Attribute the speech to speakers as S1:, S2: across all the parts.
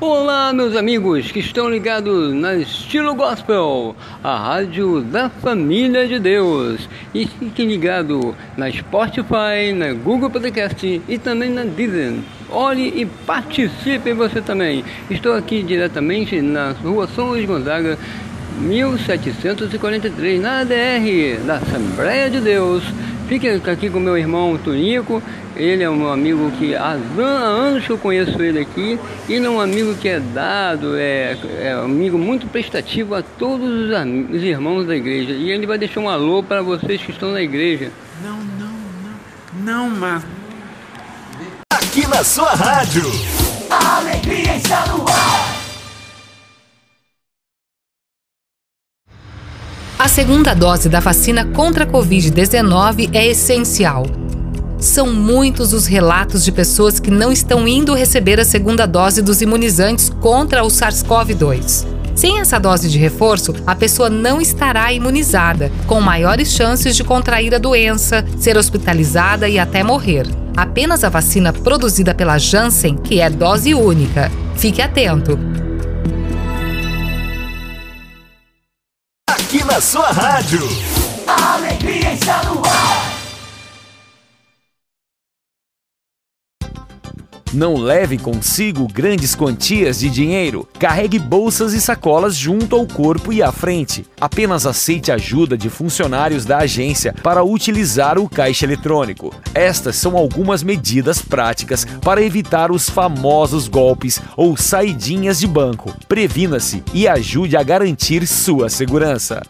S1: Olá, meus amigos que estão ligados na Estilo Gospel, a rádio da família de Deus. E fiquem ligados na Spotify, na Google Podcast e também na Deezer. Olhe e participe você também. Estou aqui diretamente na rua São Luís Gonzaga, 1743, na ADR da Assembleia de Deus. Fique aqui com meu irmão Tonico ele é um amigo que há anos que eu conheço ele aqui. Ele é um amigo que é dado, é, é um amigo muito prestativo a todos os, os irmãos da igreja. E ele vai deixar um alô para vocês que estão na igreja.
S2: Não, não, não, não, mas.
S3: Aqui na sua rádio.
S4: A alegria está no ar.
S5: A segunda dose da vacina contra a Covid-19 é essencial. São muitos os relatos de pessoas que não estão indo receber a segunda dose dos imunizantes contra o SARS-CoV-2. Sem essa dose de reforço, a pessoa não estará imunizada, com maiores chances de contrair a doença, ser hospitalizada e até morrer. Apenas a vacina produzida pela Janssen, que é dose única. Fique atento.
S3: Na sua rádio.
S4: A alegria está no ar.
S6: Não leve consigo grandes quantias de dinheiro. Carregue bolsas e sacolas junto ao corpo e à frente. Apenas aceite ajuda de funcionários da agência para utilizar o caixa eletrônico. Estas são algumas medidas práticas para evitar os famosos golpes ou saidinhas de banco. Previna-se e ajude a garantir sua segurança.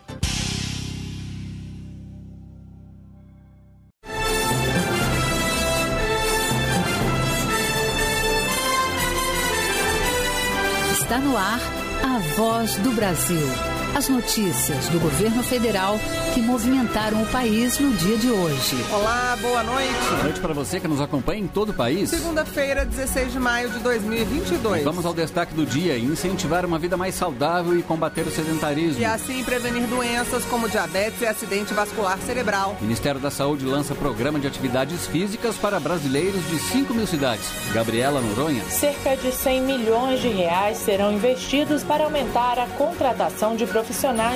S7: Ar a voz do Brasil. As notícias do governo federal que movimentaram o país no dia de hoje.
S8: Olá, boa noite.
S9: Boa noite para você que nos acompanha em todo o país.
S8: Segunda-feira, 16 de maio de 2022.
S9: Vamos ao destaque do dia: incentivar uma vida mais saudável e combater o sedentarismo.
S8: E assim prevenir doenças como diabetes e acidente vascular cerebral.
S9: O Ministério da Saúde lança programa de atividades físicas para brasileiros de 5 mil cidades. Gabriela Noronha.
S10: Cerca de 100 milhões de reais serão investidos para aumentar a contratação de profissionais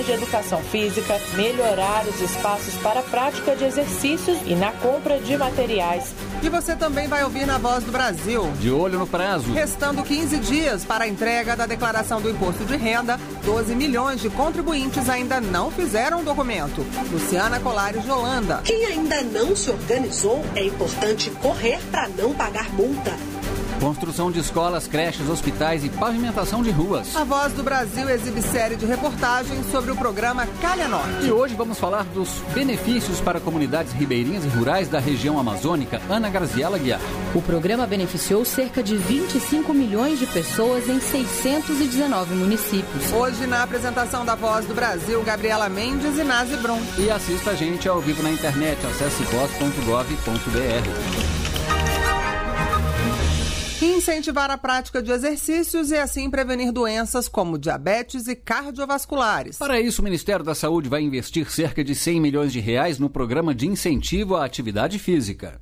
S10: de educação física, melhorar os espaços para a prática de exercícios e na compra de materiais.
S8: E você também vai ouvir na Voz do Brasil.
S9: De olho no prazo.
S8: Restando 15 dias para a entrega da declaração do imposto de renda, 12 milhões de contribuintes ainda não fizeram o documento. Luciana Colares de Holanda.
S11: Quem ainda não se organizou, é importante correr para não pagar multa.
S9: Construção de escolas, creches, hospitais e pavimentação de ruas.
S8: A Voz do Brasil exibe série de reportagens sobre o programa Calha Norte.
S9: E hoje vamos falar dos benefícios para comunidades ribeirinhas e rurais da região amazônica. Ana Graziela Guiar.
S12: O programa beneficiou cerca de 25 milhões de pessoas em 619 municípios.
S8: Hoje, na apresentação da Voz do Brasil, Gabriela Mendes e Nazi Brum.
S9: E assista a gente ao vivo na internet. Acesse voz.gov.br
S8: incentivar a prática de exercícios e assim prevenir doenças como diabetes e cardiovasculares.
S9: Para isso, o Ministério da Saúde vai investir cerca de 100 milhões de reais no programa de incentivo à atividade física.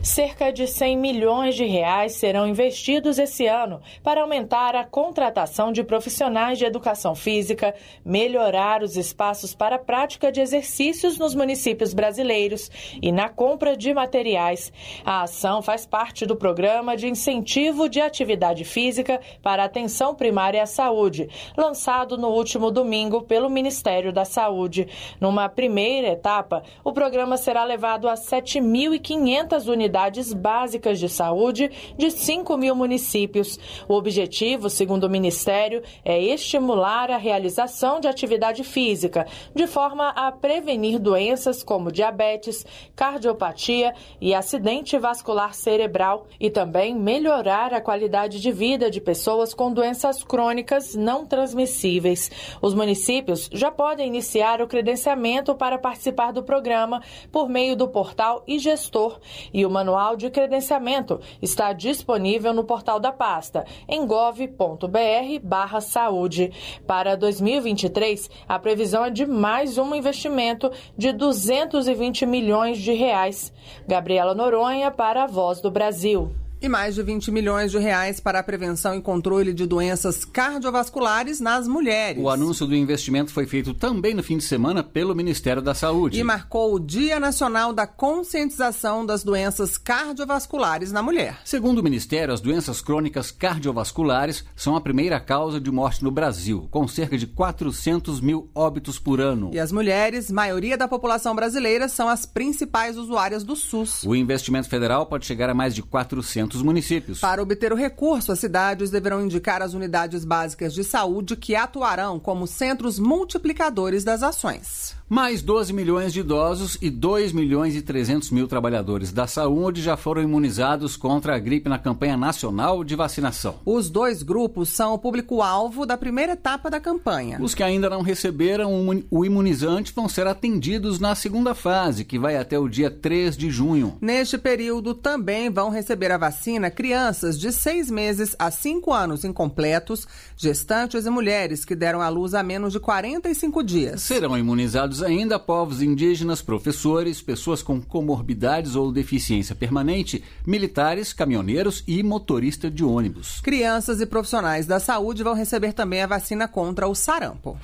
S10: Cerca de 100 milhões de reais serão investidos esse ano para aumentar a contratação de profissionais de educação física, melhorar os espaços para a prática de exercícios nos municípios brasileiros e na compra de materiais. A ação faz parte do programa de incentivo de atividade física para atenção primária à saúde, lançado no último domingo pelo Ministério da Saúde. Numa primeira etapa, o programa será levado a 7.500 unidades unidades básicas de saúde de 5 mil municípios. O objetivo, segundo o Ministério, é estimular a realização de atividade física, de forma a prevenir doenças como diabetes, cardiopatia e acidente vascular cerebral e também melhorar a qualidade de vida de pessoas com doenças crônicas não transmissíveis. Os municípios já podem iniciar o credenciamento para participar do programa por meio do portal e gestor e o manual de credenciamento está disponível no portal da pasta em gov.br/saúde. Para 2023, a previsão é de mais um investimento de 220 milhões de reais. Gabriela Noronha para a Voz do Brasil.
S8: E mais de 20 milhões de reais para a prevenção e controle de doenças cardiovasculares nas mulheres.
S9: O anúncio do investimento foi feito também no fim de semana pelo Ministério da Saúde.
S8: E marcou o Dia Nacional da Conscientização das Doenças Cardiovasculares na Mulher.
S9: Segundo o Ministério, as doenças crônicas cardiovasculares são a primeira causa de morte no Brasil, com cerca de 400 mil óbitos por ano.
S8: E as mulheres, maioria da população brasileira, são as principais usuárias do SUS.
S9: O investimento federal pode chegar a mais de 400 municípios.
S8: Para obter o recurso, as cidades deverão indicar as unidades básicas de saúde que atuarão como centros multiplicadores das ações.
S9: Mais 12 milhões de idosos e 2 milhões e 300 mil trabalhadores da saúde já foram imunizados contra a gripe na campanha nacional de vacinação.
S8: Os dois grupos são o público-alvo da primeira etapa da campanha.
S9: Os que ainda não receberam o imunizante vão ser atendidos na segunda fase, que vai até o dia 3 de junho.
S8: Neste período também vão receber a vacina crianças de 6 meses a 5 anos incompletos, gestantes e mulheres que deram à luz há menos de 45 dias.
S9: Serão imunizados ainda povos indígenas, professores, pessoas com comorbidades ou deficiência permanente, militares, caminhoneiros e motorista de ônibus.
S8: Crianças e profissionais da saúde vão receber também a vacina contra o sarampo.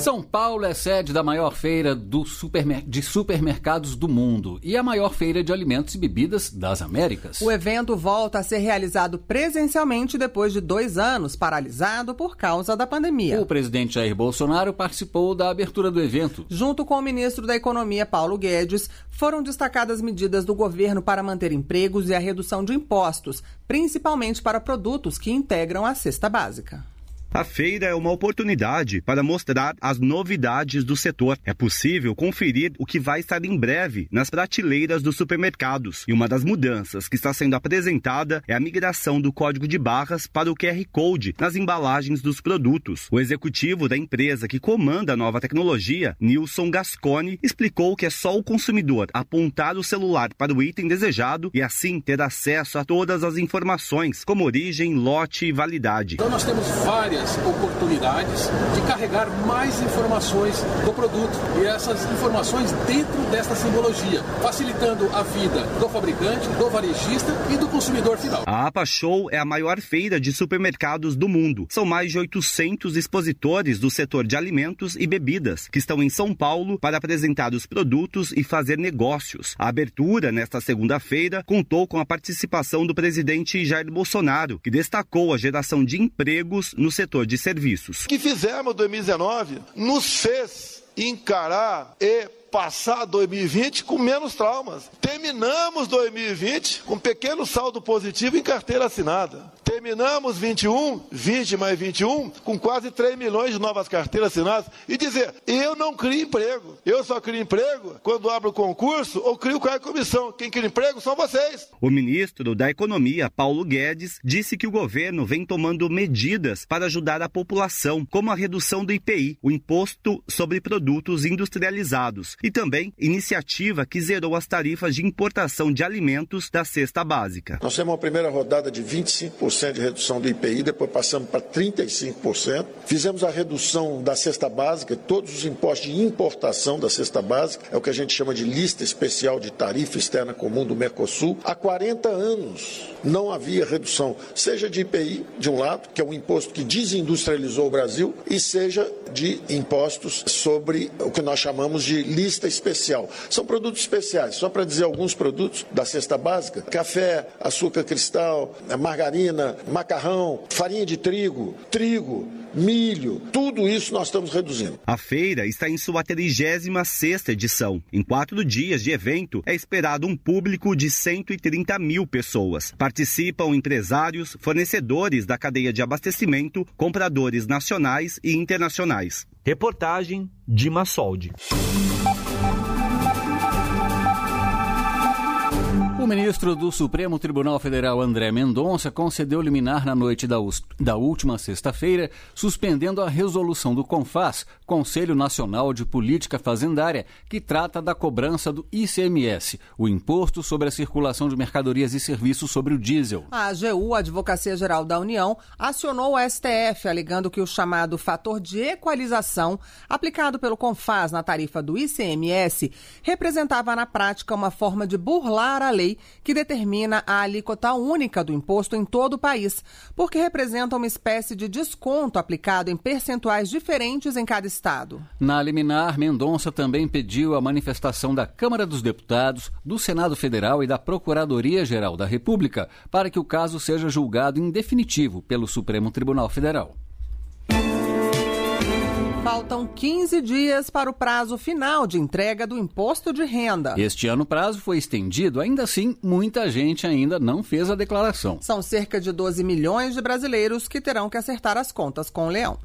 S9: São Paulo é sede da maior feira supermer de supermercados do mundo e a maior feira de alimentos e bebidas das Américas.
S8: O evento volta a ser realizado presencialmente depois de dois anos paralisado por causa da pandemia.
S9: O presidente Jair Bolsonaro participou da abertura do evento.
S8: Junto com o ministro da Economia, Paulo Guedes, foram destacadas medidas do governo para manter empregos e a redução de impostos, principalmente para produtos que integram a cesta básica.
S13: A feira é uma oportunidade para mostrar as novidades do setor. É possível conferir o que vai estar em breve nas prateleiras dos supermercados. E uma das mudanças que está sendo apresentada é a migração do código de barras para o QR Code nas embalagens dos produtos. O executivo da empresa que comanda a nova tecnologia, Nilson Gascone, explicou que é só o consumidor apontar o celular para o item desejado e assim ter acesso a todas as informações, como origem, lote e validade.
S14: Então nós temos várias oportunidades de carregar mais informações do produto e essas informações dentro desta simbologia, facilitando a vida do fabricante, do varejista e do consumidor final.
S13: A APA Show é a maior feira de supermercados do mundo. São mais de 800 expositores do setor de alimentos e bebidas que estão em São Paulo para apresentar os produtos e fazer negócios. A abertura nesta segunda-feira contou com a participação do presidente Jair Bolsonaro, que destacou a geração de empregos no setor setor de serviços.
S15: O que fizemos em 2019 nos fez encarar e passar 2020 com menos traumas. Terminamos 2020 com pequeno saldo positivo em carteira assinada. Terminamos 21, 20 mais 21, com quase 3 milhões de novas carteiras assinadas e dizer: eu não crio emprego. Eu só crio emprego quando abro concurso ou crio cargo comissão. Quem cria emprego são vocês.
S13: O ministro da Economia, Paulo Guedes, disse que o governo vem tomando medidas para ajudar a população, como a redução do IPI, o Imposto sobre Produtos Industrializados, e também iniciativa que zerou as tarifas de importação de alimentos da cesta básica.
S16: Nós temos uma primeira rodada de 25% de redução do IPI, depois passamos para 35%. Fizemos a redução da cesta básica, todos os impostos de importação da cesta básica, é o que a gente chama de lista especial de tarifa externa comum do Mercosul. Há 40 anos não havia redução, seja de IPI, de um lado, que é um imposto que desindustrializou o Brasil, e seja de impostos sobre o que nós chamamos de lista especial. São produtos especiais, só para dizer alguns produtos da cesta básica: café, açúcar cristal, margarina, macarrão, farinha de trigo, trigo, milho, tudo isso nós estamos reduzindo.
S13: A feira está em sua 36 edição. Em quatro dias de evento, é esperado um público de 130 mil pessoas. Participam empresários, fornecedores da cadeia de abastecimento, compradores nacionais e internacionais.
S6: Reportagem de Massoldi.
S9: O ministro do Supremo Tribunal Federal, André Mendonça, concedeu liminar na noite da, da última sexta-feira, suspendendo a resolução do CONFAS, Conselho Nacional de Política Fazendária, que trata da cobrança do ICMS, o Imposto sobre a Circulação de Mercadorias e Serviços sobre o Diesel.
S8: A AGU, Advocacia Geral da União, acionou o STF, alegando que o chamado fator de equalização, aplicado pelo CONFAS na tarifa do ICMS, representava na prática uma forma de burlar a lei lei que determina a alíquota única do imposto em todo o país, porque representa uma espécie de desconto aplicado em percentuais diferentes em cada estado.
S9: Na liminar, Mendonça também pediu a manifestação da Câmara dos Deputados, do Senado Federal e da Procuradoria-Geral da República para que o caso seja julgado em definitivo pelo Supremo Tribunal Federal.
S8: Faltam 15 dias para o prazo final de entrega do imposto de renda.
S9: Este ano o prazo foi estendido, ainda assim, muita gente ainda não fez a declaração.
S8: São cerca de 12 milhões de brasileiros que terão que acertar as contas com o leão.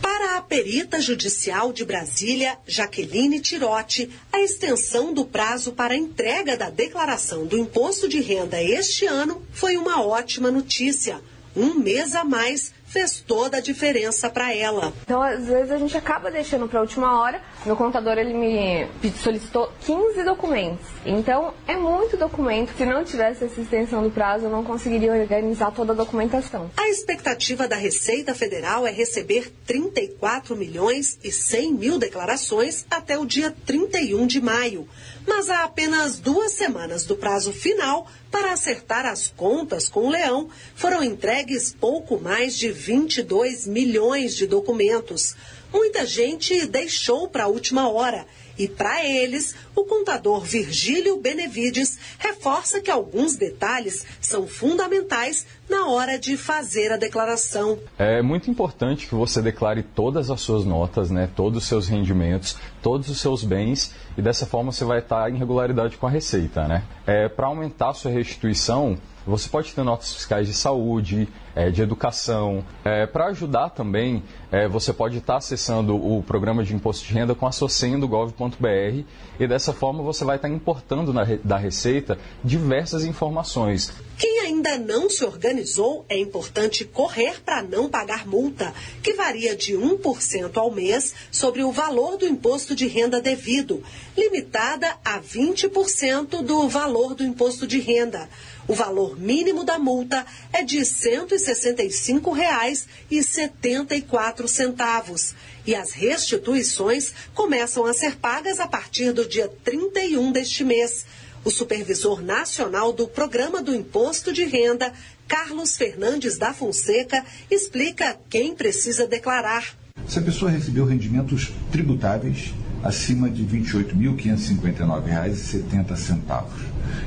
S11: Para a perita judicial de Brasília, Jaqueline Tirotti, a extensão do prazo para a entrega da declaração do imposto de renda este ano foi uma ótima notícia. Um mês a mais fez toda a diferença para ela.
S17: Então, às vezes a gente acaba deixando para a última hora. Meu contador ele me solicitou 15 documentos. Então, é muito documento. Se não tivesse essa extensão do prazo, eu não conseguiria organizar toda a documentação.
S11: A expectativa da Receita Federal é receber 34 milhões e 100 mil declarações até o dia 31 de maio. Mas há apenas duas semanas do prazo final para acertar as contas com o Leão, foram entregues pouco mais de 22 milhões de documentos. Muita gente deixou para a última hora. E para eles, o contador Virgílio Benevides reforça que alguns detalhes são fundamentais na hora de fazer a declaração.
S18: É muito importante que você declare todas as suas notas, né, todos os seus rendimentos, todos os seus bens, e dessa forma você vai estar em regularidade com a receita. Né? É, para aumentar a sua restituição, você pode ter notas fiscais de saúde, é, de educação. É, Para ajudar também, é, você pode estar acessando o programa de imposto de renda com a sua senha do gov.br e dessa forma você vai estar importando na, da Receita diversas informações.
S11: Quem ainda não se organizou, é importante correr para não pagar multa, que varia de 1% ao mês sobre o valor do imposto de renda devido, limitada a 20% do valor do imposto de renda. O valor mínimo da multa é de R$ 165,74 e as restituições começam a ser pagas a partir do dia 31 deste mês. O supervisor nacional do Programa do Imposto de Renda, Carlos Fernandes da Fonseca, explica quem precisa declarar.
S19: Se a pessoa recebeu rendimentos tributáveis acima de R$ 28.559,70,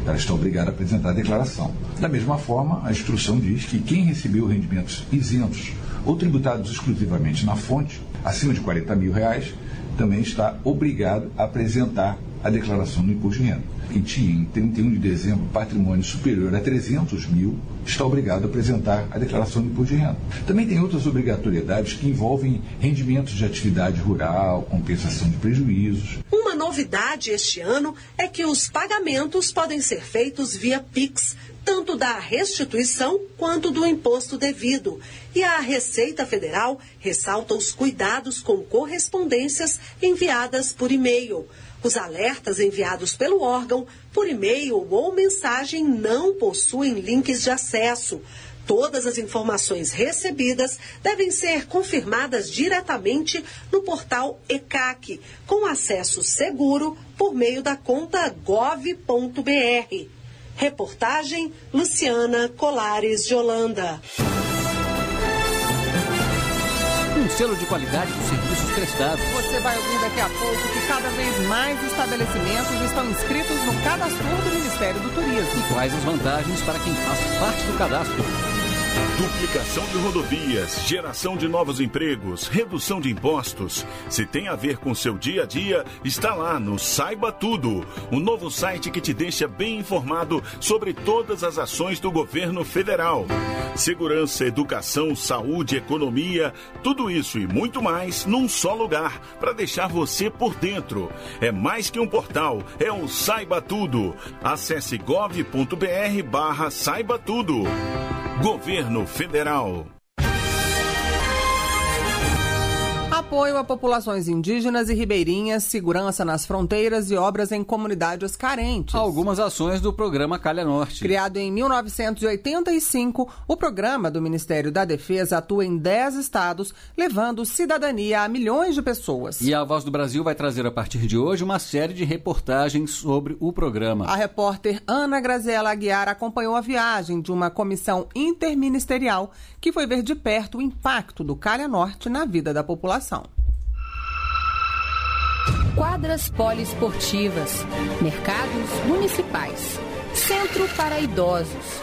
S19: ela está obrigada a apresentar a declaração. Da mesma forma, a instrução diz que quem recebeu rendimentos isentos ou tributados exclusivamente na fonte, acima de 40 mil reais, também está obrigado a apresentar a declaração do imposto de renda. Quem tinha em 31 de dezembro patrimônio superior a 300 mil está obrigado a apresentar a declaração do imposto de renda. Também tem outras obrigatoriedades que envolvem rendimentos de atividade rural, compensação de prejuízos.
S11: Uma novidade este ano é que os pagamentos podem ser feitos via Pix, tanto da restituição quanto do imposto devido. E a Receita Federal ressalta os cuidados com correspondências enviadas por e-mail. Os alertas enviados pelo órgão por e-mail ou mensagem não possuem links de acesso. Todas as informações recebidas devem ser confirmadas diretamente no portal ECAC, com acesso seguro por meio da conta gov.br. Reportagem Luciana Colares de Holanda.
S9: Um selo de qualidade dos serviços prestados.
S8: Você vai ouvir daqui a pouco que cada vez mais estabelecimentos estão inscritos no cadastro do Ministério do Turismo.
S9: E quais as vantagens para quem faz parte do cadastro?
S20: Duplicação de rodovias, geração de novos empregos, redução de impostos. Se tem a ver com seu dia a dia, está lá no Saiba Tudo, o novo site que te deixa bem informado sobre todas as ações do governo federal. Segurança, educação, saúde, economia, tudo isso e muito mais num só lugar para deixar você por dentro. É mais que um portal, é o Saiba Tudo. Acesse gov.br/barra Saiba Tudo. Governo Federal.
S8: Apoio a populações indígenas e ribeirinhas, segurança nas fronteiras e obras em comunidades carentes.
S9: Algumas ações do programa Calha Norte.
S8: Criado em 1985, o programa do Ministério da Defesa atua em 10 estados, levando cidadania a milhões de pessoas.
S9: E a Voz do Brasil vai trazer a partir de hoje uma série de reportagens sobre o programa.
S8: A repórter Ana Graziela Aguiar acompanhou a viagem de uma comissão interministerial que foi ver de perto o impacto do Calha Norte na vida da população.
S12: Quadras poliesportivas, mercados municipais, centro para idosos.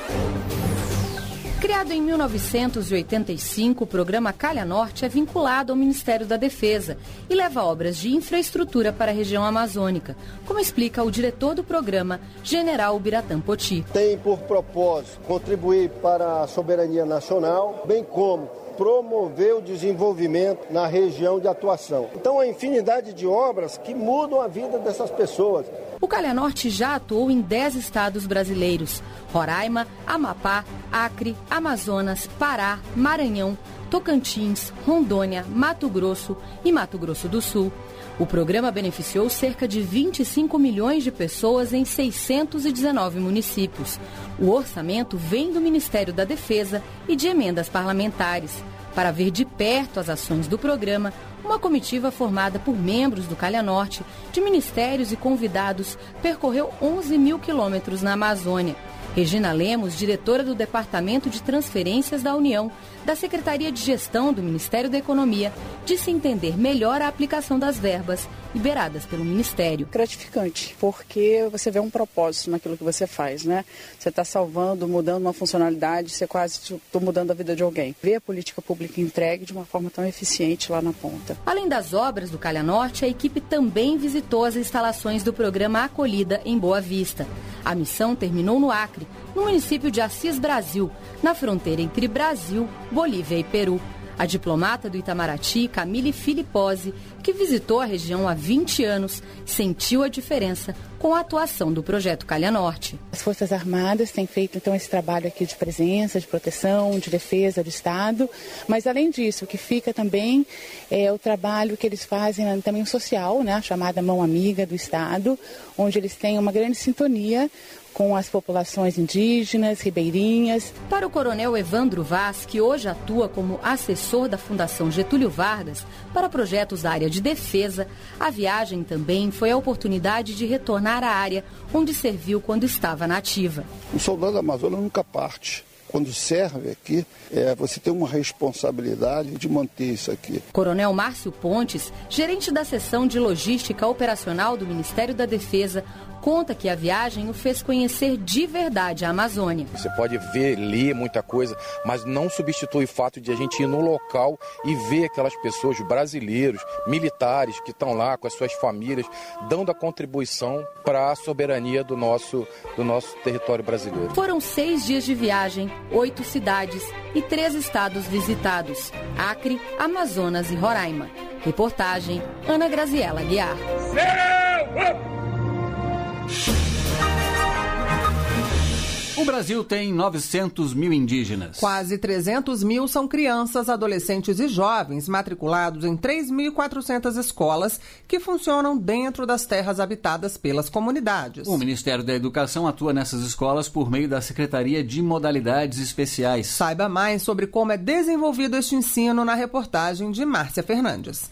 S12: Criado em 1985, o programa Calha Norte é vinculado ao Ministério da Defesa e leva obras de infraestrutura para a região amazônica, como explica o diretor do programa, General Biratã Poti.
S21: Tem por propósito contribuir para a soberania nacional, bem como promover o desenvolvimento na região de atuação. Então, a infinidade de obras que mudam a vida dessas pessoas.
S12: O Calha Norte já atuou em 10 estados brasileiros: Roraima, Amapá, Acre, Amazonas, Pará, Maranhão, Tocantins, Rondônia, Mato Grosso e Mato Grosso do Sul. O programa beneficiou cerca de 25 milhões de pessoas em 619 municípios. O orçamento vem do Ministério da Defesa e de emendas parlamentares. Para ver de perto as ações do programa, uma comitiva formada por membros do Calha Norte, de ministérios e convidados, percorreu 11 mil quilômetros na Amazônia. Regina Lemos, diretora do Departamento de Transferências da União, da Secretaria de Gestão do Ministério da Economia, disse entender melhor a aplicação das verbas liberadas pelo Ministério.
S22: Gratificante, porque você vê um propósito naquilo que você faz, né? Você está salvando, mudando uma funcionalidade, você quase está mudando a vida de alguém. Ver a política pública entregue de uma forma tão eficiente lá na ponta.
S12: Além das obras do Calha Norte, a equipe também visitou as instalações do programa Acolhida em Boa Vista. A missão terminou no Acre, no município de Assis Brasil, na fronteira entre Brasil, Bolívia e Peru. A diplomata do Itamaraty, Camille Filipose, que visitou a região há 20 anos, sentiu a diferença com a atuação do projeto Calha Norte.
S22: As Forças Armadas têm feito então esse trabalho aqui de presença, de proteção, de defesa do Estado, mas além disso, o que fica também é o trabalho que eles fazem né, também social, né, chamada mão amiga do Estado, onde eles têm uma grande sintonia com as populações indígenas, ribeirinhas.
S12: Para o coronel Evandro Vaz, que hoje atua como assessor da Fundação Getúlio Vargas para projetos da área de defesa, a viagem também foi a oportunidade de retornar à área onde serviu quando estava na ativa.
S21: O soldado amazônico nunca parte quando serve aqui, é, você tem uma responsabilidade de manter isso aqui.
S12: Coronel Márcio Pontes, gerente da seção de logística operacional do Ministério da Defesa, conta que a viagem o fez conhecer de verdade a Amazônia.
S23: Você pode ver, ler muita coisa, mas não substitui o fato de a gente ir no local e ver aquelas pessoas, brasileiros, militares que estão lá com as suas famílias, dando a contribuição para a soberania do nosso, do nosso território brasileiro.
S12: Foram seis dias de viagem, oito cidades e três estados visitados: Acre, Amazonas e Roraima. Reportagem Ana Graziela Guiar.
S9: O Brasil tem 900 mil indígenas.
S8: Quase 300 mil são crianças, adolescentes e jovens matriculados em 3.400 escolas que funcionam dentro das terras habitadas pelas comunidades.
S9: O Ministério da Educação atua nessas escolas por meio da Secretaria de Modalidades Especiais.
S8: Saiba mais sobre como é desenvolvido este ensino na reportagem de Márcia Fernandes.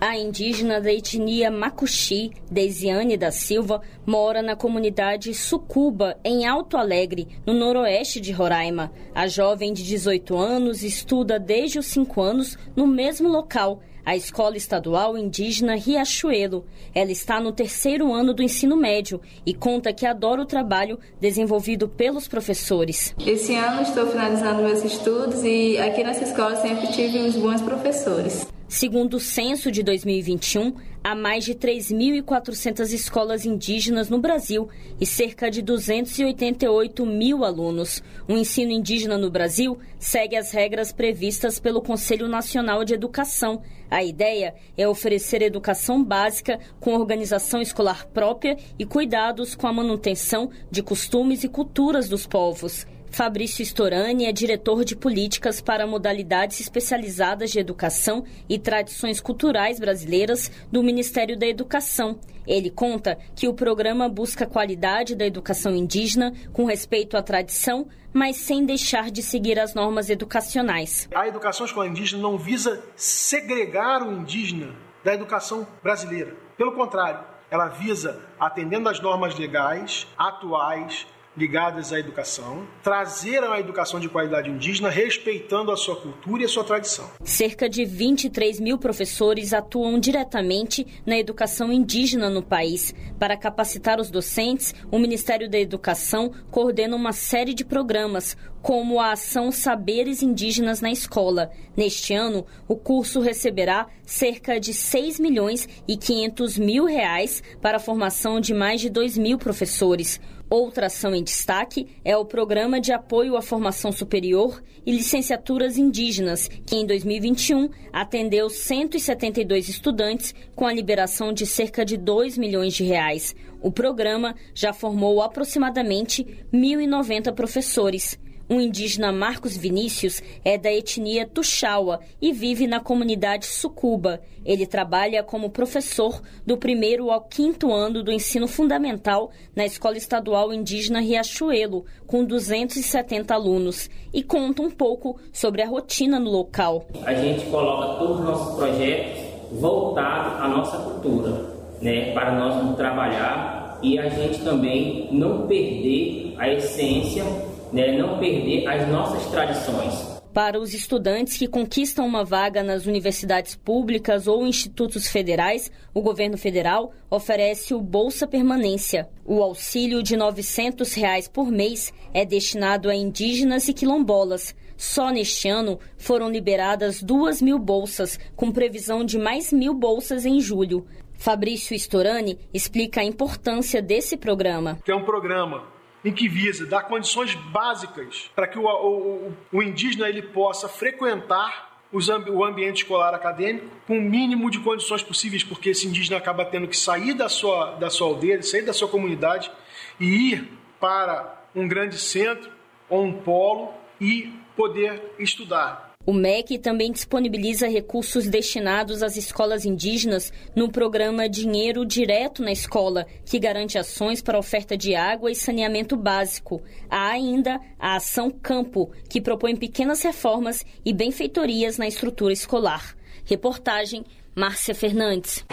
S24: A indígena da etnia Macuxi, Deisiane da Silva, mora na comunidade Sucuba, em Alto Alegre, no noroeste de Roraima. A jovem de 18 anos estuda desde os 5 anos no mesmo local, a Escola Estadual Indígena Riachuelo. Ela está no terceiro ano do ensino médio e conta que adora o trabalho desenvolvido pelos professores.
S25: Esse ano estou finalizando meus estudos e aqui nessa escola sempre tive uns bons professores.
S24: Segundo o censo de 2021, há mais de 3.400 escolas indígenas no Brasil e cerca de 288 mil alunos. O ensino indígena no Brasil segue as regras previstas pelo Conselho Nacional de Educação. A ideia é oferecer educação básica com organização escolar própria e cuidados com a manutenção de costumes e culturas dos povos. Fabrício Storani é diretor de políticas para modalidades especializadas de educação e tradições culturais brasileiras do Ministério da Educação. Ele conta que o programa busca a qualidade da educação indígena com respeito à tradição, mas sem deixar de seguir as normas educacionais.
S26: A educação escolar indígena não visa segregar o indígena da educação brasileira. Pelo contrário, ela visa, atendendo às normas legais, atuais, ligadas à educação, trazer a educação de qualidade indígena respeitando a sua cultura e a sua tradição.
S24: Cerca de 23 mil professores atuam diretamente na educação indígena no país. Para capacitar os docentes, o Ministério da Educação coordena uma série de programas, como a ação Saberes Indígenas na Escola. Neste ano, o curso receberá cerca de 6 milhões e 500 mil reais para a formação de mais de 2 mil professores. Outra ação em destaque é o Programa de Apoio à Formação Superior e Licenciaturas Indígenas, que em 2021 atendeu 172 estudantes com a liberação de cerca de 2 milhões de reais. O programa já formou aproximadamente 1.090 professores. O indígena Marcos Vinícius é da etnia Tuxaua e vive na comunidade Sucuba. Ele trabalha como professor do primeiro ao quinto ano do ensino fundamental na Escola Estadual Indígena Riachuelo, com 270 alunos, e conta um pouco sobre a rotina no local.
S27: A gente coloca todos os nossos projetos voltados à nossa cultura, né, para nós trabalhar e a gente também não perder a essência né, não perder as nossas tradições.
S24: Para os estudantes que conquistam uma vaga nas universidades públicas ou institutos federais, o governo federal oferece o Bolsa Permanência. O auxílio de 900 reais por mês é destinado a indígenas e quilombolas. Só neste ano foram liberadas duas mil bolsas, com previsão de mais mil bolsas em julho. Fabrício Storani explica a importância desse programa.
S26: Que é um programa em que visa dar condições básicas para que o, o, o indígena ele possa frequentar o ambiente escolar acadêmico com o mínimo de condições possíveis, porque esse indígena acaba tendo que sair da sua, da sua aldeia, sair da sua comunidade e ir para um grande centro ou um polo e poder estudar.
S24: O MEC também disponibiliza recursos destinados às escolas indígenas no programa Dinheiro Direto na Escola, que garante ações para oferta de água e saneamento básico. Há ainda a Ação Campo, que propõe pequenas reformas e benfeitorias na estrutura escolar. Reportagem Márcia Fernandes.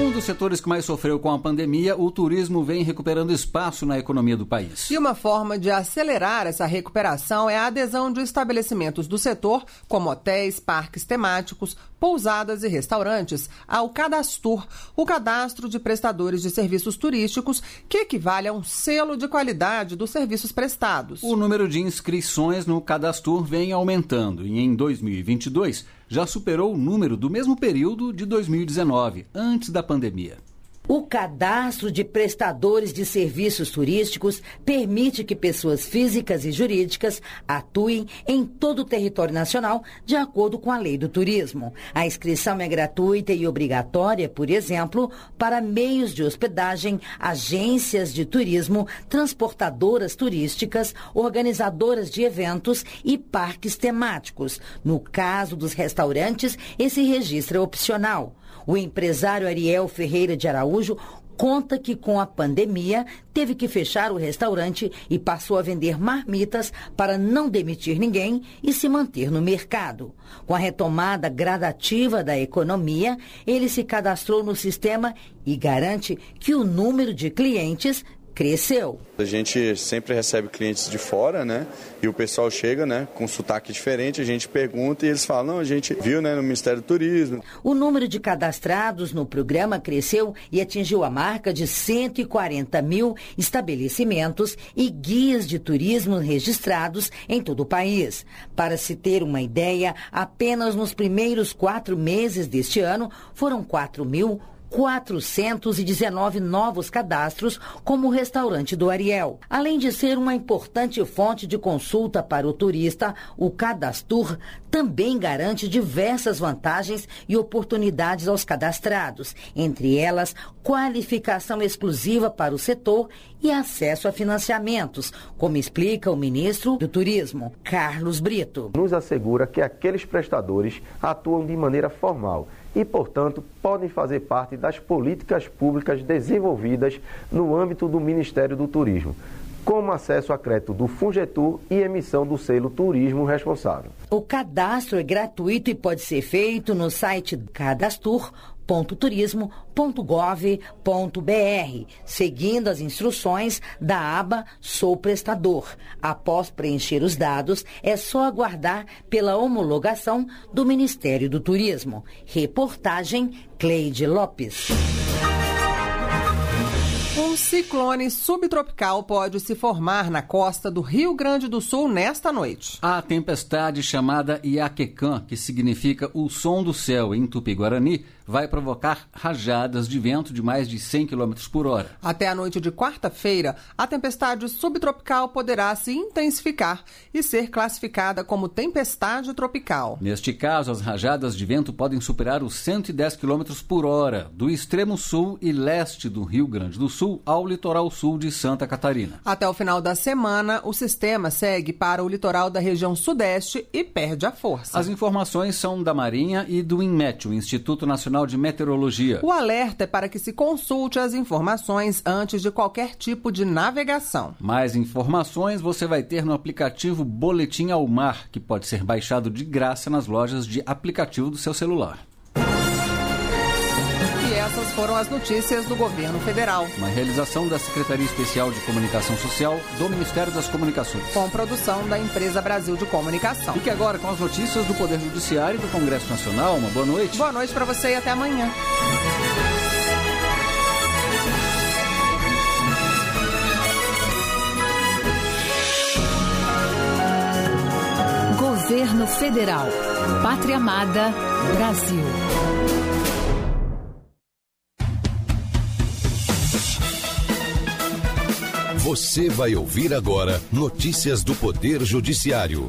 S9: Um dos setores que mais sofreu com a pandemia, o turismo vem recuperando espaço na economia do país.
S8: E uma forma de acelerar essa recuperação é a adesão de estabelecimentos do setor, como hotéis, parques temáticos, pousadas e restaurantes, ao Cadastur, o cadastro de prestadores de serviços turísticos, que equivale a um selo de qualidade dos serviços prestados.
S9: O número de inscrições no Cadastur vem aumentando e em 2022 já superou o número do mesmo período de 2019, antes da pandemia.
S28: O cadastro de prestadores de serviços turísticos permite que pessoas físicas e jurídicas atuem em todo o território nacional de acordo com a lei do turismo. A inscrição é gratuita e obrigatória, por exemplo, para meios de hospedagem, agências de turismo, transportadoras turísticas, organizadoras de eventos e parques temáticos. No caso dos restaurantes, esse registro é opcional. O empresário Ariel Ferreira de Araújo conta que com a pandemia teve que fechar o restaurante e passou a vender marmitas para não demitir ninguém e se manter no mercado. Com a retomada gradativa da economia, ele se cadastrou no sistema e garante que o número de clientes cresceu.
S29: A gente sempre recebe clientes de fora, né? E o pessoal chega, né, com sotaque diferente, a gente pergunta e eles falam, não, a gente viu, né, no Ministério do Turismo.
S28: O número de cadastrados no programa cresceu e atingiu a marca de 140 mil estabelecimentos e guias de turismo registrados em todo o país. Para se ter uma ideia, apenas nos primeiros quatro meses deste ano foram 4 mil 419 novos cadastros como o restaurante do Ariel. Além de ser uma importante fonte de consulta para o turista, o Cadastur também garante diversas vantagens e oportunidades aos cadastrados, entre elas qualificação exclusiva para o setor e acesso a financiamentos, como explica o ministro do Turismo, Carlos Brito.
S30: Nos assegura que aqueles prestadores atuam de maneira formal e, portanto, podem fazer parte das políticas públicas desenvolvidas no âmbito do Ministério do Turismo como acesso a crédito do Fungetur e emissão do selo Turismo Responsável.
S28: O cadastro é gratuito e pode ser feito no site cadastur.turismo.gov.br, seguindo as instruções da aba Sou Prestador. Após preencher os dados, é só aguardar pela homologação do Ministério do Turismo. Reportagem Cleide Lopes.
S8: Ciclone subtropical pode se formar na costa do Rio Grande do Sul nesta noite.
S9: A tempestade chamada Iaquecã, que significa o som do céu em Tupi-Guarani, vai provocar rajadas de vento de mais de 100 km por hora.
S8: Até a noite de quarta-feira, a tempestade subtropical poderá se intensificar e ser classificada como tempestade tropical.
S9: Neste caso, as rajadas de vento podem superar os 110 km por hora, do extremo sul e leste do Rio Grande do Sul ao litoral sul de Santa Catarina.
S8: Até o final da semana, o sistema segue para o litoral da região sudeste e perde a força.
S9: As informações são da Marinha e do INMET, o Instituto Nacional de Meteorologia.
S8: O alerta é para que se consulte as informações antes de qualquer tipo de navegação.
S9: Mais informações você vai ter no aplicativo Boletim ao Mar, que pode ser baixado de graça nas lojas de aplicativo do seu celular.
S8: Essas foram as notícias do governo federal.
S9: Uma realização da Secretaria Especial de Comunicação Social do Ministério das Comunicações.
S8: Com produção da Empresa Brasil de Comunicação.
S9: Fique agora com as notícias do Poder Judiciário e do Congresso Nacional. Uma boa noite.
S8: Boa noite para você e até amanhã.
S31: Governo Federal. Pátria Amada, Brasil.
S32: Você vai ouvir agora notícias do Poder Judiciário.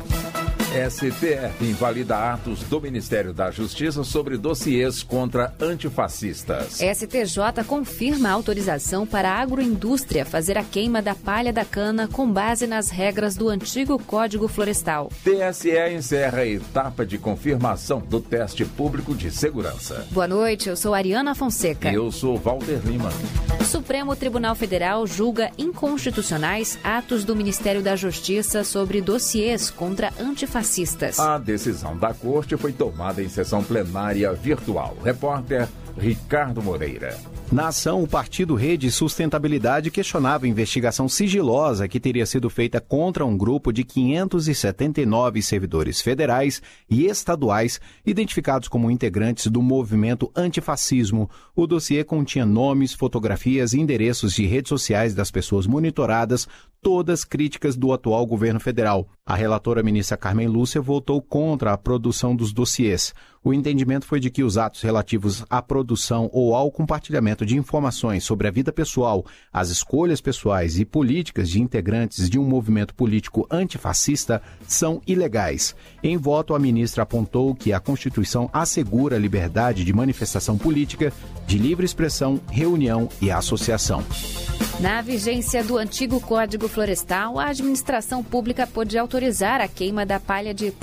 S33: STF invalida atos do Ministério da Justiça sobre dossiês contra antifascistas.
S34: STJ confirma a autorização para a agroindústria fazer a queima da palha da cana com base nas regras do antigo Código Florestal.
S33: TSE encerra a etapa de confirmação do teste público de segurança.
S34: Boa noite, eu sou Ariana Fonseca.
S33: Eu sou Walter Lima.
S34: O Supremo Tribunal Federal julga inconstitucionais atos do Ministério da Justiça sobre dossiês contra antifascistas fascistas.
S33: A decisão da corte foi tomada em sessão plenária virtual. Repórter Ricardo Moreira.
S35: Na ação, o partido Rede Sustentabilidade questionava a investigação sigilosa que teria sido feita contra um grupo de 579 servidores federais e estaduais identificados como integrantes do movimento antifascismo. O dossiê continha nomes, fotografias e endereços de redes sociais das pessoas monitoradas, todas críticas do atual governo federal. A relatora ministra Carmen Lúcia votou contra a produção dos dossiês. O entendimento foi de que os atos relativos à produção ou ao compartilhamento de informações sobre a vida pessoal, as escolhas pessoais e políticas de integrantes de um movimento político antifascista são ilegais. Em voto, a ministra apontou que a Constituição assegura a liberdade de manifestação política, de livre expressão, reunião e associação.
S34: Na vigência do antigo Código Florestal, a administração pública pôde autorizar a queima da palha de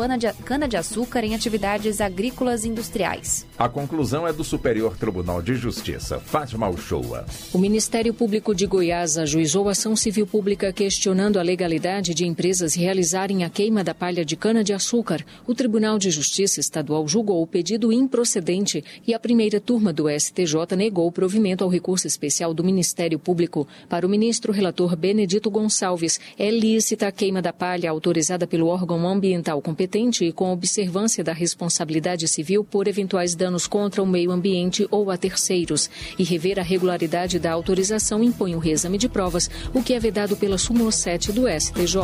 S34: cana-de-açúcar em atividades agrícolas e industriais.
S33: A conclusão é do Superior Tribunal de Justiça, Fátima Uchoa.
S36: O Ministério Público de Goiás ajuizou ação civil pública questionando a legalidade de empresas realizarem a queima da palha de cana-de-açúcar. O Tribunal de Justiça Estadual julgou o pedido improcedente e a primeira turma do STJ negou o provimento ao recurso especial do Ministério Público. Para o ministro relator Benedito Gonçalves, é lícita a queima da palha autorizada pelo órgão ambiental competente e com observância da responsabilidade civil por eventuais danos contra o meio ambiente ou a terceiros e rever a regularidade da autorização impõe o reexame de provas, o que é vedado pela súmula 7 do STJ.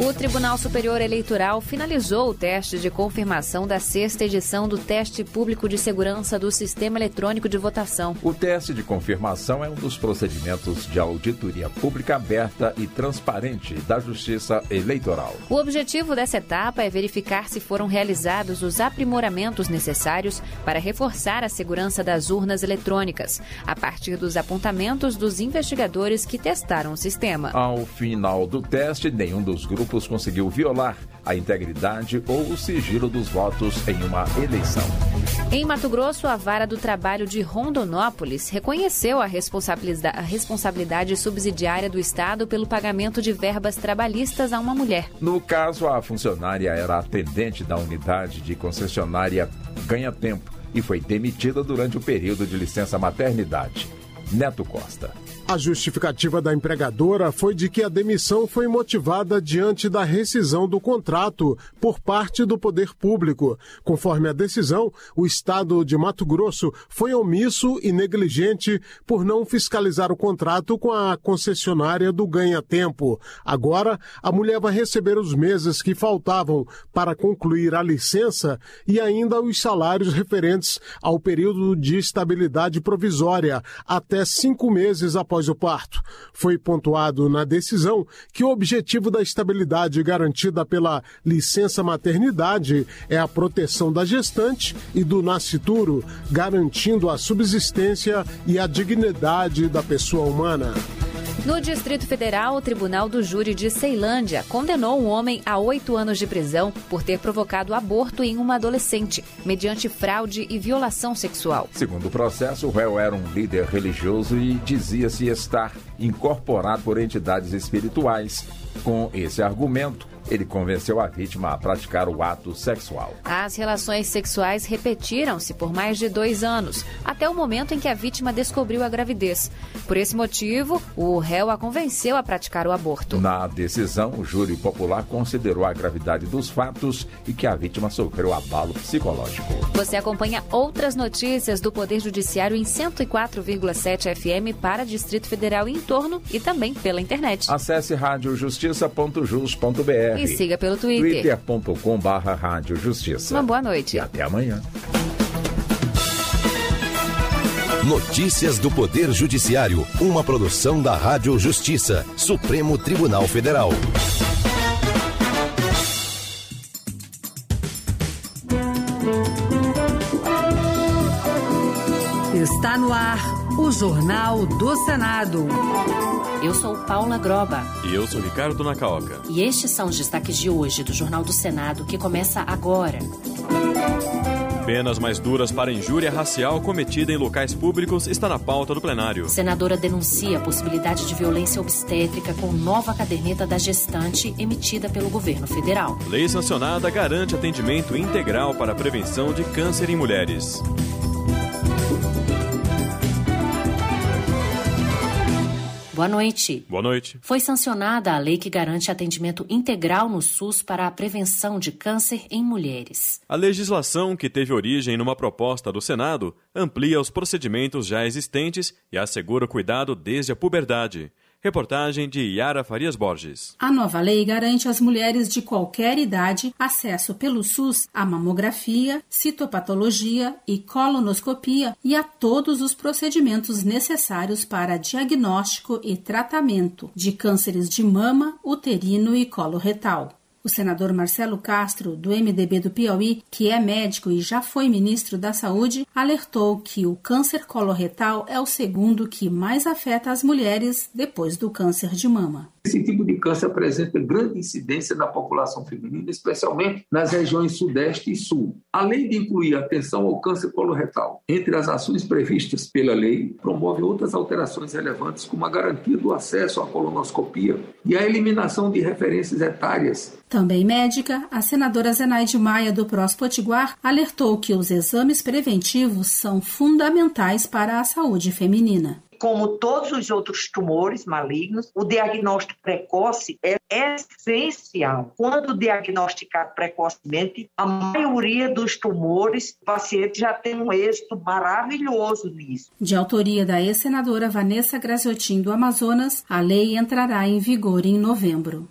S34: O Tribunal Superior Eleitoral finalizou o teste de confirmação da sexta edição do Teste Público de Segurança do Sistema Eletrônico de Votação.
S33: O teste de confirmação é um dos procedimentos de auditoria pública aberta e transparente da Justiça Eleitoral.
S34: O objetivo dessa etapa é verificar se foram realizados os aprimoramentos necessários para reforçar a segurança das urnas eletrônicas, a partir dos apontamentos dos investigadores que testaram o sistema.
S33: Ao final do teste, nenhum dos grupos conseguiu violar a integridade ou o sigilo dos votos em uma eleição.
S34: Em Mato Grosso, a Vara do Trabalho de Rondonópolis reconheceu a responsabilidade, a responsabilidade subsidiária do Estado pelo pagamento de verbas trabalhistas a uma mulher.
S33: No caso, a funcionária era atendente da unidade de concessionária Ganha Tempo e foi demitida durante o período de licença maternidade. Neto Costa.
S37: A justificativa da empregadora foi de que a demissão foi motivada diante da rescisão do contrato por parte do poder público. Conforme a decisão, o estado de Mato Grosso foi omisso e negligente por não fiscalizar o contrato com a concessionária do Ganha Tempo. Agora, a mulher vai receber os meses que faltavam para concluir a licença e ainda os salários referentes ao período de estabilidade provisória, até cinco meses após após o parto. Foi pontuado na decisão que o objetivo da estabilidade garantida pela licença maternidade é a proteção da gestante e do nascituro, garantindo a subsistência e a dignidade da pessoa humana.
S34: No Distrito Federal, o Tribunal do Júri de Ceilândia condenou um homem a oito anos de prisão por ter provocado aborto em uma adolescente, mediante fraude e violação sexual.
S33: Segundo o processo, o réu era um líder religioso e dizia-se estar incorporado por entidades espirituais. Com esse argumento, ele convenceu a vítima a praticar o ato sexual.
S34: As relações sexuais repetiram-se por mais de dois anos, até o momento em que a vítima descobriu a gravidez. Por esse motivo, o réu a convenceu a praticar o aborto.
S33: Na decisão, o júri popular considerou a gravidade dos fatos e que a vítima sofreu abalo psicológico.
S34: Você acompanha outras notícias do Poder Judiciário em 104,7 FM para Distrito Federal e em torno e também pela internet.
S33: Acesse radiojustiça.jus.br
S34: e siga pelo Twitter.
S33: twitter.com barra Rádio Justiça.
S34: Uma boa noite.
S33: E até amanhã.
S32: Notícias do Poder Judiciário, uma produção da Rádio Justiça, Supremo Tribunal Federal.
S31: Está no ar o Jornal do Senado.
S38: Eu sou Paula Groba.
S39: E eu sou Ricardo Nacaoca.
S38: E estes são os destaques de hoje do Jornal do Senado, que começa agora.
S39: Penas mais duras para injúria racial cometida em locais públicos está na pauta do plenário.
S38: Senadora denuncia a possibilidade de violência obstétrica com nova caderneta da gestante emitida pelo governo federal.
S39: Lei sancionada garante atendimento integral para a prevenção de câncer em mulheres.
S38: Boa noite.
S39: Boa noite.
S38: Foi sancionada a lei que garante atendimento integral no SUS para a prevenção de câncer em mulheres.
S39: A legislação, que teve origem numa proposta do Senado, amplia os procedimentos já existentes e assegura o cuidado desde a puberdade. Reportagem de Yara Farias Borges.
S40: A nova lei garante às mulheres de qualquer idade acesso pelo SUS à mamografia, citopatologia e colonoscopia e a todos os procedimentos necessários para diagnóstico e tratamento de cânceres de mama, uterino e colo retal. O senador Marcelo Castro, do MDB do Piauí, que é médico e já foi ministro da Saúde, alertou que o câncer coloretal é o segundo que mais afeta as mulheres depois do câncer de mama.
S41: Esse tipo de câncer apresenta grande incidência na população feminina, especialmente nas regiões Sudeste e Sul. Além de incluir atenção ao câncer coloretal entre as ações previstas pela lei, promove outras alterações relevantes, como a garantia do acesso à colonoscopia e a eliminação de referências etárias.
S40: Também médica, a senadora Zenaide Maia, do PROS Potiguar, alertou que os exames preventivos são fundamentais para a saúde feminina
S42: como todos os outros tumores malignos, o diagnóstico precoce é essencial. Quando diagnosticado precocemente, a maioria dos tumores, o paciente já tem um êxito maravilhoso nisso.
S40: De autoria da ex-senadora Vanessa Graziotin do Amazonas, a lei entrará em vigor em novembro.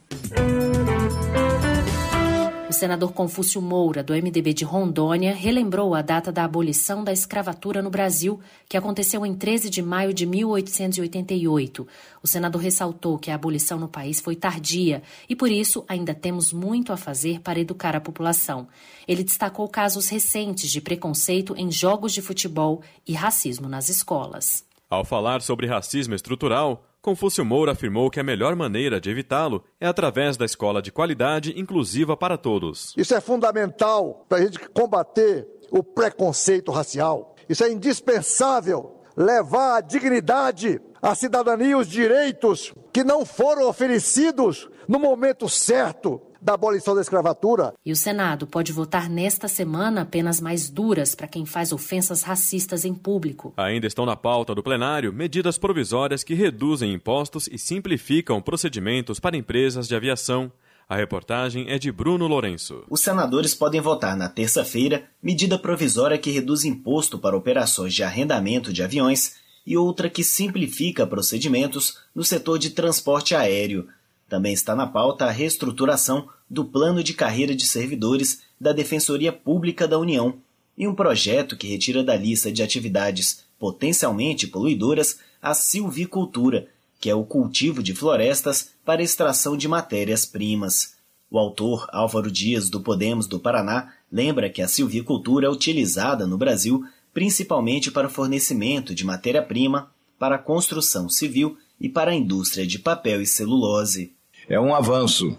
S38: O senador Confúcio Moura, do MDB de Rondônia, relembrou a data da abolição da escravatura no Brasil, que aconteceu em 13 de maio de 1888. O senador ressaltou que a abolição no país foi tardia e, por isso, ainda temos muito a fazer para educar a população. Ele destacou casos recentes de preconceito em jogos de futebol e racismo nas escolas.
S39: Ao falar sobre racismo estrutural, Confúcio Moura afirmou que a melhor maneira de evitá-lo é através da escola de qualidade inclusiva para todos.
S43: Isso é fundamental para a gente combater o preconceito racial. Isso é indispensável levar a dignidade, a cidadania e os direitos que não foram oferecidos no momento certo da abolição da escravatura.
S38: E o Senado pode votar nesta semana penas mais duras para quem faz ofensas racistas em público.
S39: Ainda estão na pauta do plenário medidas provisórias que reduzem impostos e simplificam procedimentos para empresas de aviação. A reportagem é de Bruno Lourenço.
S44: Os senadores podem votar na terça-feira medida provisória que reduz imposto para operações de arrendamento de aviões e outra que simplifica procedimentos no setor de transporte aéreo. Também está na pauta a reestruturação do plano de carreira de servidores da Defensoria Pública da União e um projeto que retira da lista de atividades potencialmente poluidoras a silvicultura, que é o cultivo de florestas para extração de matérias-primas. O autor Álvaro Dias, do Podemos do Paraná, lembra que a silvicultura é utilizada no Brasil principalmente para o fornecimento de matéria-prima para a construção civil e para a indústria de papel e celulose.
S45: É um avanço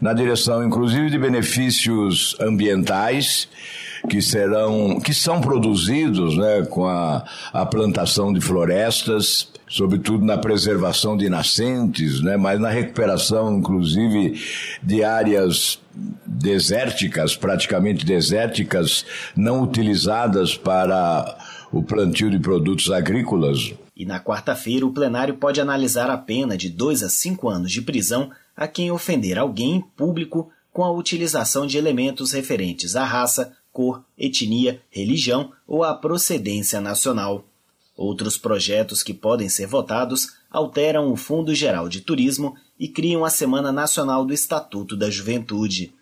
S45: na direção, inclusive, de benefícios ambientais que serão, que são produzidos, né, com a, a plantação de florestas, sobretudo na preservação de nascentes, né, mas na recuperação, inclusive, de áreas desérticas, praticamente desérticas, não utilizadas para o plantio de produtos agrícolas.
S44: E na quarta-feira, o plenário pode analisar a pena de dois a cinco anos de prisão a quem ofender alguém em público com a utilização de elementos referentes à raça, cor, etnia, religião ou à procedência nacional. Outros projetos que podem ser votados alteram o Fundo Geral de Turismo e criam a Semana Nacional do Estatuto da Juventude.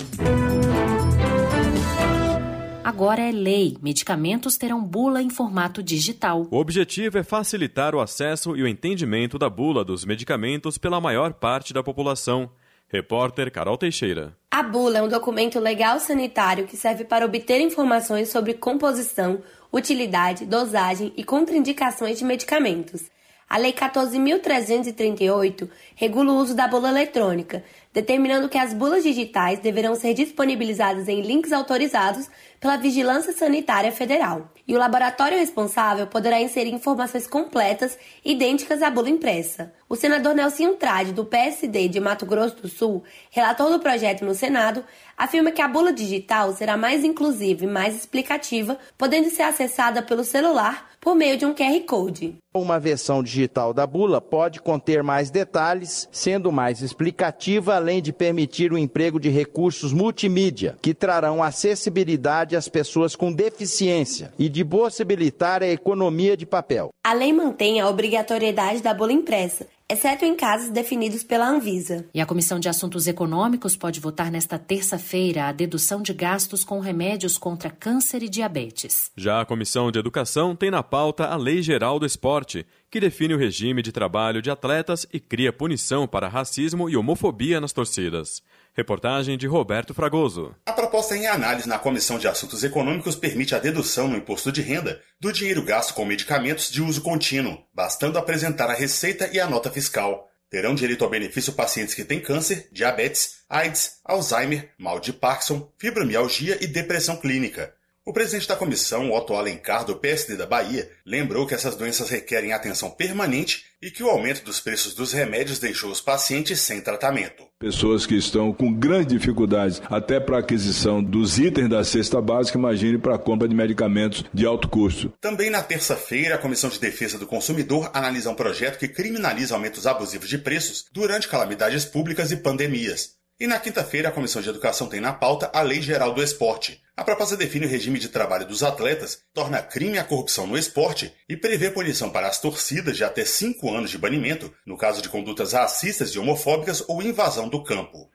S38: Agora é lei. Medicamentos terão bula em formato digital.
S39: O objetivo é facilitar o acesso e o entendimento da bula dos medicamentos pela maior parte da população. Repórter Carol Teixeira.
S46: A bula é um documento legal sanitário que serve para obter informações sobre composição, utilidade, dosagem e contraindicações de medicamentos. A Lei 14.338 regula o uso da bula eletrônica, determinando que as bulas digitais deverão ser disponibilizadas em links autorizados pela Vigilância Sanitária Federal. E o laboratório responsável poderá inserir informações completas idênticas à bula impressa. O senador Nelson Trade, do PSD de Mato Grosso do Sul, relator do projeto no Senado, afirma que a bula digital será mais inclusiva e mais explicativa, podendo ser acessada pelo celular por meio de um QR Code.
S47: Uma versão digital da bula pode conter mais detalhes, sendo mais explicativa, além de permitir o emprego de recursos multimídia, que trarão acessibilidade às pessoas com deficiência e de possibilitar a economia de papel.
S46: A lei mantém a obrigatoriedade da bula impressa, exceto em casos definidos pela Anvisa.
S38: E a Comissão de Assuntos Econômicos pode votar nesta terça-feira a dedução de gastos com remédios contra câncer e diabetes.
S39: Já a Comissão de Educação tem na pauta a Lei Geral do Esporte, que define o regime de trabalho de atletas e cria punição para racismo e homofobia nas torcidas. Reportagem de Roberto Fragoso.
S48: A proposta em análise na Comissão de Assuntos Econômicos permite a dedução no imposto de renda do dinheiro gasto com medicamentos de uso contínuo, bastando apresentar a receita e a nota fiscal. Terão direito ao benefício pacientes que têm câncer, diabetes, AIDS, Alzheimer, mal de Parkinson, fibromialgia e depressão clínica. O presidente da comissão, Otto Alencar, do PSD da Bahia, lembrou que essas doenças requerem atenção permanente e que o aumento dos preços dos remédios deixou os pacientes sem tratamento.
S49: Pessoas que estão com grandes dificuldades até para a aquisição dos itens da cesta básica, imagine para a compra de medicamentos de alto custo.
S48: Também na terça-feira, a Comissão de Defesa do Consumidor analisa um projeto que criminaliza aumentos abusivos de preços durante calamidades públicas e pandemias. E na quinta-feira, a Comissão de Educação tem na pauta a Lei Geral do Esporte. A proposta define o regime de trabalho dos atletas, torna crime a corrupção no esporte e prevê punição para as torcidas de até cinco anos de banimento no caso de condutas racistas e homofóbicas ou invasão do campo.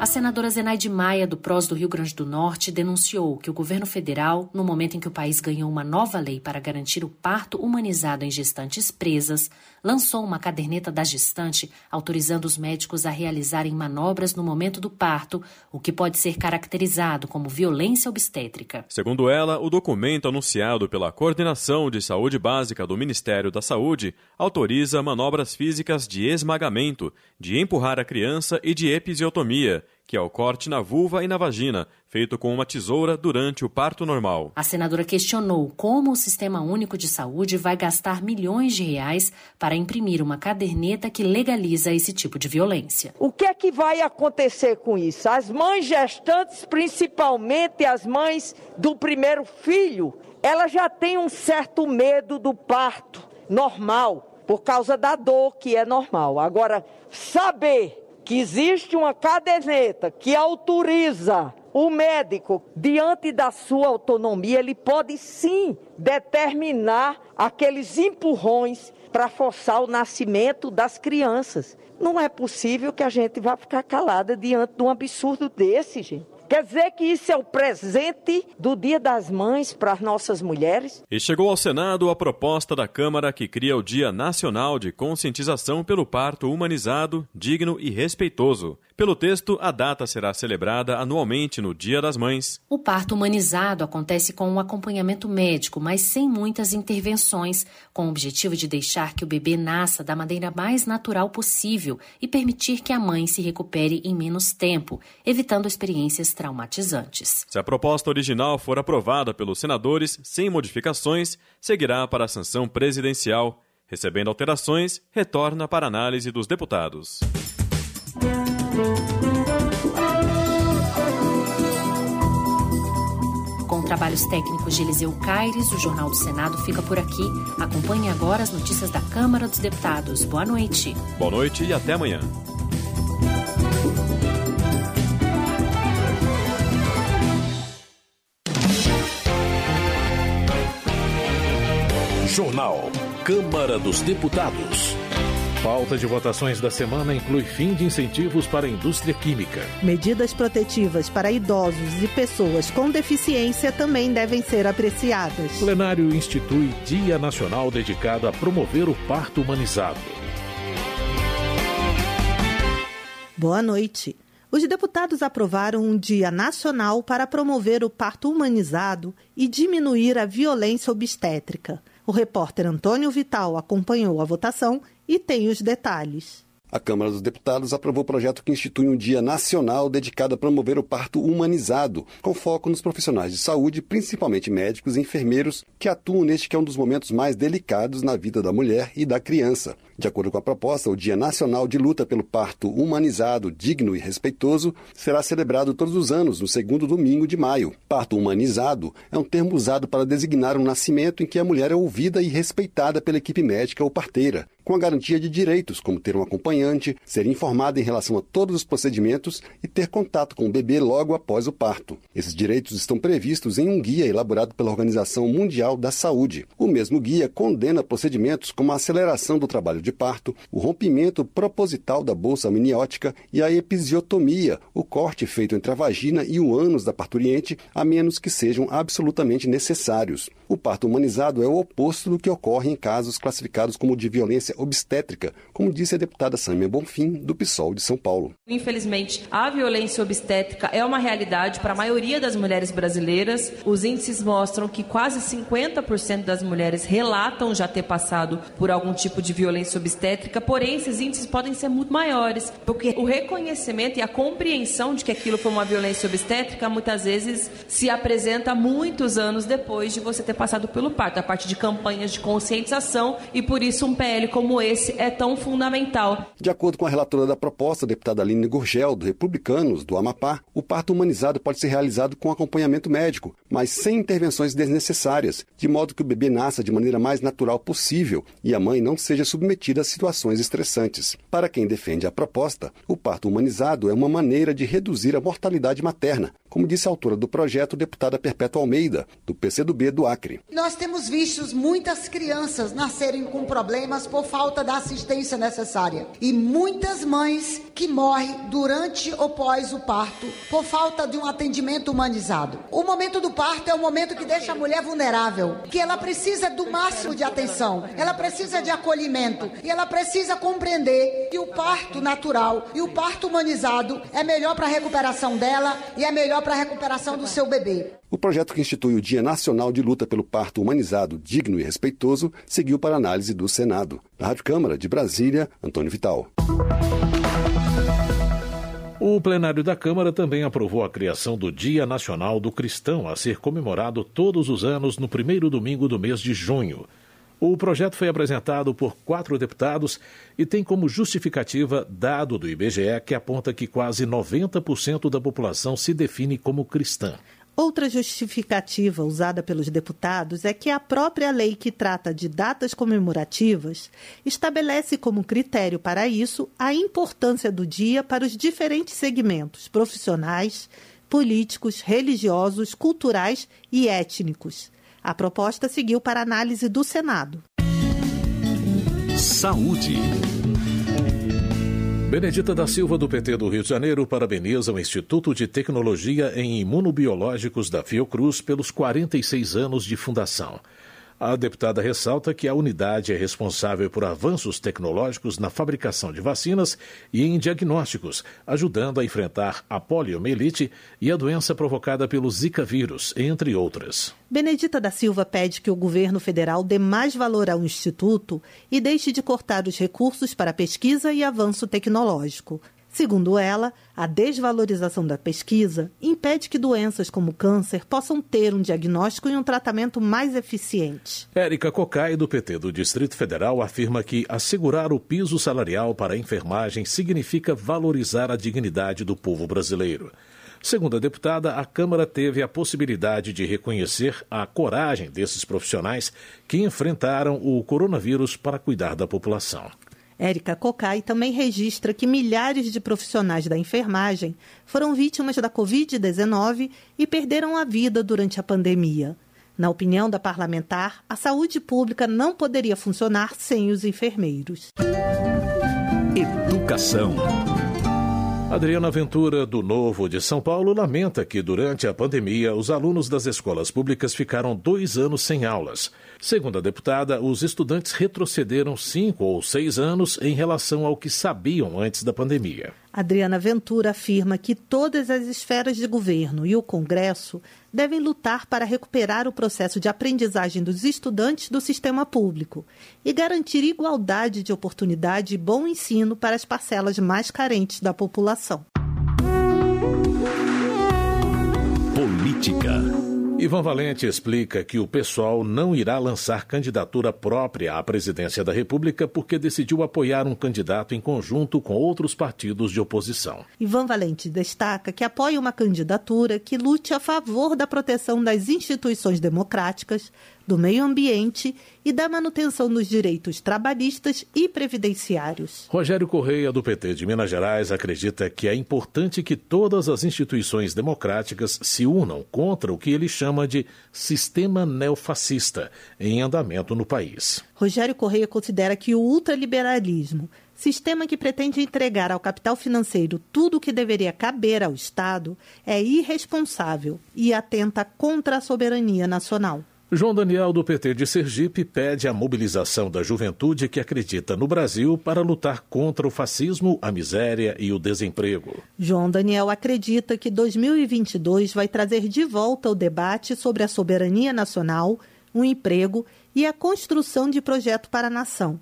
S38: A senadora Zenaide Maia, do PROS do Rio Grande do Norte, denunciou que o governo federal, no momento em que o país ganhou uma nova lei para garantir o parto humanizado em gestantes presas, lançou uma caderneta da gestante autorizando os médicos a realizarem manobras no momento do parto, o que pode ser caracterizado como violência obstétrica.
S39: Segundo ela, o documento anunciado pela Coordenação de Saúde Básica do Ministério da Saúde autoriza manobras físicas de esmagamento, de empurrar a criança e de episiotomia que é o corte na vulva e na vagina, feito com uma tesoura durante o parto normal.
S38: A senadora questionou como o Sistema Único de Saúde vai gastar milhões de reais para imprimir uma caderneta que legaliza esse tipo de violência.
S50: O que é que vai acontecer com isso? As mães gestantes, principalmente as mães do primeiro filho, elas já têm um certo medo do parto normal, por causa da dor que é normal. Agora, saber que existe uma caderneta que autoriza o médico, diante da sua autonomia, ele pode sim determinar aqueles empurrões para forçar o nascimento das crianças. Não é possível que a gente vá ficar calada diante de um absurdo desse, gente. Quer dizer que isso é o presente do Dia das Mães para as nossas mulheres?
S39: E chegou ao Senado a proposta da Câmara que cria o Dia Nacional de Conscientização pelo Parto Humanizado, Digno e Respeitoso. Pelo texto, a data será celebrada anualmente no Dia das Mães.
S38: O parto humanizado acontece com um acompanhamento médico, mas sem muitas intervenções, com o objetivo de deixar que o bebê nasça da maneira mais natural possível e permitir que a mãe se recupere em menos tempo, evitando experiências traumatizantes.
S39: Se a proposta original for aprovada pelos senadores sem modificações, seguirá para a sanção presidencial. Recebendo alterações, retorna para análise dos deputados.
S38: Com trabalhos técnicos de Eliseu Caires, o Jornal do Senado fica por aqui. Acompanhe agora as notícias da Câmara dos Deputados. Boa noite.
S39: Boa noite e até amanhã.
S51: Jornal. Câmara dos Deputados.
S52: Pauta de votações da semana inclui fim de incentivos para a indústria química.
S53: Medidas protetivas para idosos e pessoas com deficiência também devem ser apreciadas.
S52: O plenário institui Dia Nacional dedicado a promover o parto humanizado.
S53: Boa noite. Os deputados aprovaram um Dia Nacional para promover o parto humanizado e diminuir a violência obstétrica. O repórter Antônio Vital acompanhou a votação e tem os detalhes.
S54: A Câmara dos Deputados aprovou o projeto que institui um dia nacional dedicado a promover o parto humanizado, com foco nos profissionais de saúde, principalmente médicos e enfermeiros, que atuam neste que é um dos momentos mais delicados na vida da mulher e da criança. De acordo com a proposta, o Dia Nacional de Luta pelo Parto Humanizado, Digno e Respeitoso será celebrado todos os anos, no segundo domingo de maio. Parto humanizado é um termo usado para designar um nascimento em que a mulher é ouvida e respeitada pela equipe médica ou parteira, com a garantia de direitos, como ter um acompanhante, ser informada em relação a todos os procedimentos e ter contato com o bebê logo após o parto. Esses direitos estão previstos em um guia elaborado pela Organização Mundial da Saúde. O mesmo guia condena procedimentos como a aceleração do trabalho de parto, o rompimento proposital da bolsa amniótica e a episiotomia, o corte feito entre a vagina e o ânus da parturiente, a menos que sejam absolutamente necessários. O parto humanizado é o oposto do que ocorre em casos classificados como de violência obstétrica, como disse a deputada Sâmia Bonfim, do PSOL de São Paulo.
S55: Infelizmente, a violência obstétrica é uma realidade para a maioria das mulheres brasileiras. Os índices mostram que quase 50% das mulheres relatam já ter passado por algum tipo de violência obstétrica, porém esses índices podem ser muito maiores, porque o reconhecimento e a compreensão de que aquilo foi uma violência obstétrica muitas vezes se apresenta muitos anos depois de você ter passado pelo parto, a parte de campanhas de conscientização e por isso um PL como esse é tão fundamental.
S54: De acordo com a relatora da proposta, a deputada Aline Gurgel, do Republicanos do Amapá, o parto humanizado pode ser realizado com acompanhamento médico, mas sem intervenções desnecessárias, de modo que o bebê nasça de maneira mais natural possível e a mãe não seja submetida a situações estressantes. Para quem defende a proposta, o parto humanizado é uma maneira de reduzir a mortalidade materna, como disse a autora do projeto, deputada Perpétua Almeida, do PCdoB do Acre.
S56: Nós temos visto muitas crianças nascerem com problemas por falta da assistência necessária e muitas mães que morrem durante ou pós o parto por falta de um atendimento humanizado. O momento do parto é o momento que deixa a mulher vulnerável, que ela precisa do máximo de atenção, ela precisa de acolhimento e ela precisa compreender que o parto natural e o parto humanizado é melhor para a recuperação dela e é melhor para a recuperação do seu bebê.
S54: O projeto que institui o Dia Nacional de Luta pelo Parto Humanizado, Digno e Respeitoso seguiu para análise do Senado. Na Rádio Câmara de Brasília, Antônio Vital.
S52: O plenário da Câmara também aprovou a criação do Dia Nacional do Cristão, a ser comemorado todos os anos no primeiro domingo do mês de junho. O projeto foi apresentado por quatro deputados e tem como justificativa dado do IBGE que aponta que quase 90% da população se define como cristã.
S53: Outra justificativa usada pelos deputados é que a própria lei que trata de datas comemorativas estabelece como critério para isso a importância do dia para os diferentes segmentos profissionais, políticos, religiosos, culturais e étnicos. A proposta seguiu para análise do Senado.
S51: Saúde.
S52: Benedita da Silva, do PT do Rio de Janeiro, parabeniza o Instituto de Tecnologia em Imunobiológicos da Fiocruz pelos 46 anos de fundação. A deputada ressalta que a unidade é responsável por avanços tecnológicos na fabricação de vacinas e em diagnósticos, ajudando a enfrentar a poliomielite e a doença provocada pelo Zika vírus, entre outras.
S53: Benedita da Silva pede que o governo federal dê mais valor ao instituto e deixe de cortar os recursos para pesquisa e avanço tecnológico. Segundo ela, a desvalorização da pesquisa impede que doenças como câncer possam ter um diagnóstico e um tratamento mais eficiente.
S52: Érica Cocai, do PT do Distrito Federal, afirma que assegurar o piso salarial para a enfermagem significa valorizar a dignidade do povo brasileiro. Segundo a deputada, a Câmara teve a possibilidade de reconhecer a coragem desses profissionais que enfrentaram o coronavírus para cuidar da população.
S53: Érica Cocai também registra que milhares de profissionais da enfermagem foram vítimas da Covid-19 e perderam a vida durante a pandemia. Na opinião da parlamentar, a saúde pública não poderia funcionar sem os enfermeiros.
S51: Educação.
S52: Adriana Ventura, do Novo de São Paulo, lamenta que, durante a pandemia, os alunos das escolas públicas ficaram dois anos sem aulas. Segundo a deputada, os estudantes retrocederam cinco ou seis anos em relação ao que sabiam antes da pandemia.
S53: Adriana Ventura afirma que todas as esferas de governo e o Congresso devem lutar para recuperar o processo de aprendizagem dos estudantes do sistema público e garantir igualdade de oportunidade e bom ensino para as parcelas mais carentes da população.
S51: Política.
S52: Ivan Valente explica que o pessoal não irá lançar candidatura própria à presidência da República porque decidiu apoiar um candidato em conjunto com outros partidos de oposição.
S53: Ivan Valente destaca que apoia uma candidatura que lute a favor da proteção das instituições democráticas, do meio ambiente e da manutenção dos direitos trabalhistas e previdenciários.
S52: Rogério Correia, do PT de Minas Gerais, acredita que é importante que todas as instituições democráticas se unam contra o que ele chama de sistema neofascista em andamento no país.
S53: Rogério Correia considera que o ultraliberalismo sistema que pretende entregar ao capital financeiro tudo o que deveria caber ao Estado, é irresponsável e atenta contra a soberania nacional.
S52: João Daniel, do PT de Sergipe, pede a mobilização da juventude que acredita no Brasil para lutar contra o fascismo, a miséria e o desemprego.
S53: João Daniel acredita que 2022 vai trazer de volta o debate sobre a soberania nacional, o emprego e a construção de projeto para a nação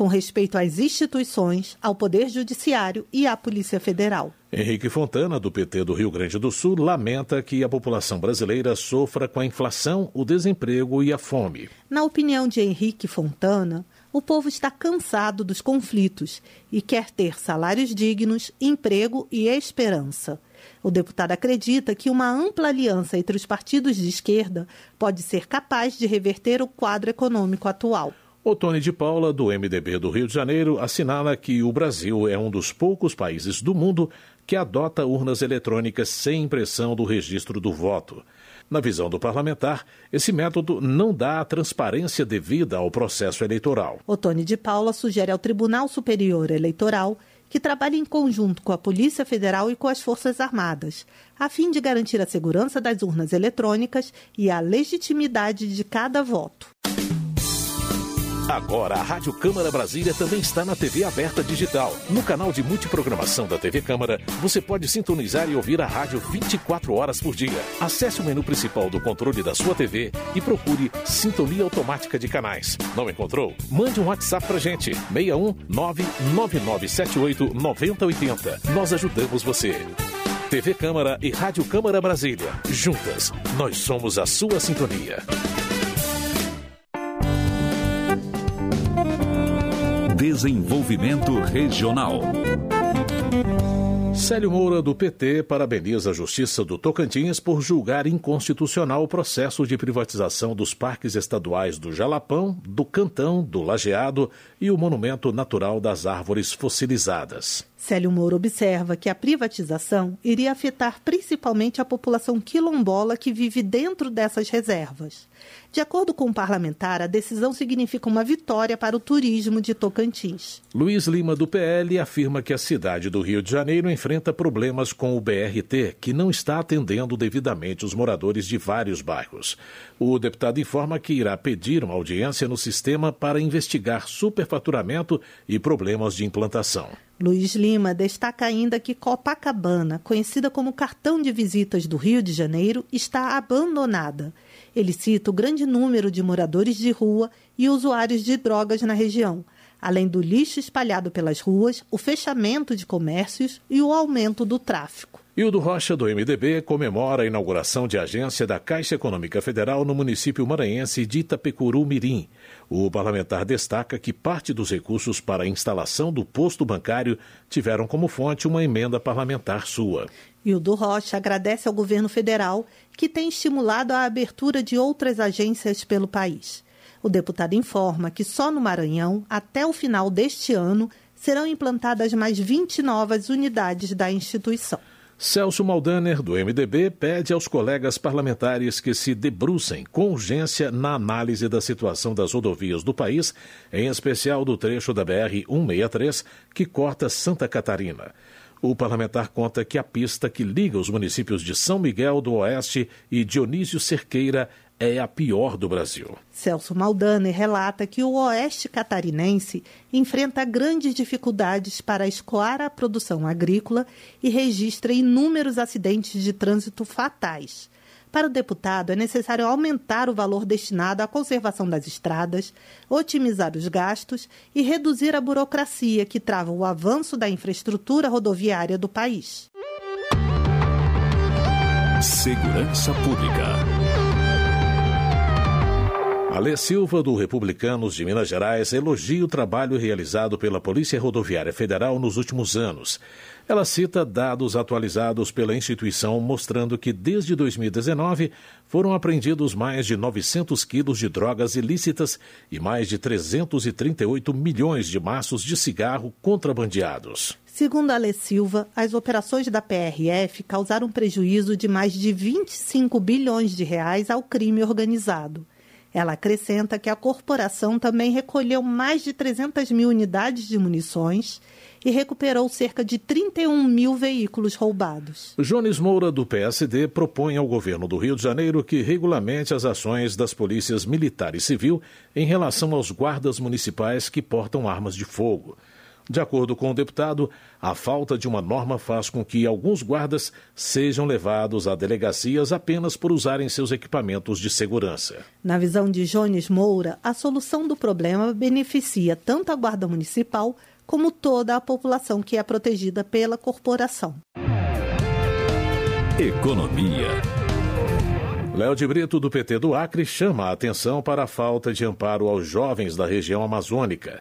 S53: com respeito às instituições, ao Poder Judiciário e à Polícia Federal.
S52: Henrique Fontana, do PT do Rio Grande do Sul, lamenta que a população brasileira sofra com a inflação, o desemprego e a fome.
S53: Na opinião de Henrique Fontana, o povo está cansado dos conflitos e quer ter salários dignos, emprego e esperança. O deputado acredita que uma ampla aliança entre os partidos de esquerda pode ser capaz de reverter o quadro econômico atual.
S52: O Tony de Paula, do MDB do Rio de Janeiro, assinala que o Brasil é um dos poucos países do mundo que adota urnas eletrônicas sem impressão do registro do voto. Na visão do parlamentar, esse método não dá a transparência devida ao processo eleitoral.
S53: O Tony de Paula sugere ao Tribunal Superior Eleitoral que trabalhe em conjunto com a Polícia Federal e com as Forças Armadas, a fim de garantir a segurança das urnas eletrônicas e a legitimidade de cada voto.
S51: Agora a Rádio Câmara Brasília também está na TV aberta digital. No canal de multiprogramação da TV Câmara, você pode sintonizar e ouvir a rádio 24 horas por dia. Acesse o menu principal do controle da sua TV e procure Sintonia Automática de Canais. Não encontrou? Mande um WhatsApp pra gente. 61 99978 9080. Nós ajudamos você. TV Câmara e Rádio Câmara Brasília. Juntas, nós somos a sua sintonia.
S52: Desenvolvimento Regional. Célio Moura, do PT, parabeniza a Justiça do Tocantins por julgar inconstitucional o processo de privatização dos parques estaduais do Jalapão, do Cantão, do Lajeado e o Monumento Natural das Árvores Fossilizadas.
S53: Célio Moura observa que a privatização iria afetar principalmente a população quilombola que vive dentro dessas reservas. De acordo com o parlamentar, a decisão significa uma vitória para o turismo de Tocantins.
S52: Luiz Lima, do PL, afirma que a cidade do Rio de Janeiro enfrenta problemas com o BRT, que não está atendendo devidamente os moradores de vários bairros. O deputado informa que irá pedir uma audiência no sistema para investigar superfaturamento e problemas de implantação.
S53: Luiz Lima destaca ainda que Copacabana, conhecida como cartão de visitas do Rio de Janeiro, está abandonada. Ele cita o grande número de moradores de rua e usuários de drogas na região, além do lixo espalhado pelas ruas, o fechamento de comércios e o aumento do tráfico.
S52: Hildo Rocha, do MDB, comemora a inauguração de agência da Caixa Econômica Federal no município maranhense de Itapecuru Mirim. O parlamentar destaca que parte dos recursos para a instalação do posto bancário tiveram como fonte uma emenda parlamentar sua.
S53: Hildo Rocha agradece ao governo federal que tem estimulado a abertura de outras agências pelo país. O deputado informa que só no Maranhão, até o final deste ano, serão implantadas mais 20 novas unidades da instituição.
S52: Celso Maldaner, do MDB, pede aos colegas parlamentares que se debrucem com urgência na análise da situação das rodovias do país, em especial do trecho da BR-163 que corta Santa Catarina. O parlamentar conta que a pista que liga os municípios de São Miguel do Oeste e Dionísio Cerqueira é a pior do Brasil.
S53: Celso Maldani relata que o oeste catarinense enfrenta grandes dificuldades para escoar a produção agrícola e registra inúmeros acidentes de trânsito fatais. Para o deputado, é necessário aumentar o valor destinado à conservação das estradas, otimizar os gastos e reduzir a burocracia que trava o avanço da infraestrutura rodoviária do país.
S51: Segurança Pública.
S52: Alê Silva, do Republicanos de Minas Gerais, elogia o trabalho realizado pela Polícia Rodoviária Federal nos últimos anos. Ela cita dados atualizados pela instituição mostrando que desde 2019 foram apreendidos mais de 900 quilos de drogas ilícitas e mais de 338 milhões de maços de cigarro contrabandeados.
S53: Segundo Alê Silva, as operações da PRF causaram prejuízo de mais de 25 bilhões de reais ao crime organizado. Ela acrescenta que a corporação também recolheu mais de 300 mil unidades de munições e recuperou cerca de 31 mil veículos roubados.
S52: Jones Moura, do PSD, propõe ao governo do Rio de Janeiro que regulamente as ações das polícias militar e civil em relação aos guardas municipais que portam armas de fogo. De acordo com o deputado, a falta de uma norma faz com que alguns guardas sejam levados a delegacias apenas por usarem seus equipamentos de segurança.
S53: Na visão de Jones Moura, a solução do problema beneficia tanto a Guarda Municipal como toda a população que é protegida pela corporação.
S51: Economia.
S52: Léo de Brito, do PT do Acre, chama a atenção para a falta de amparo aos jovens da região amazônica.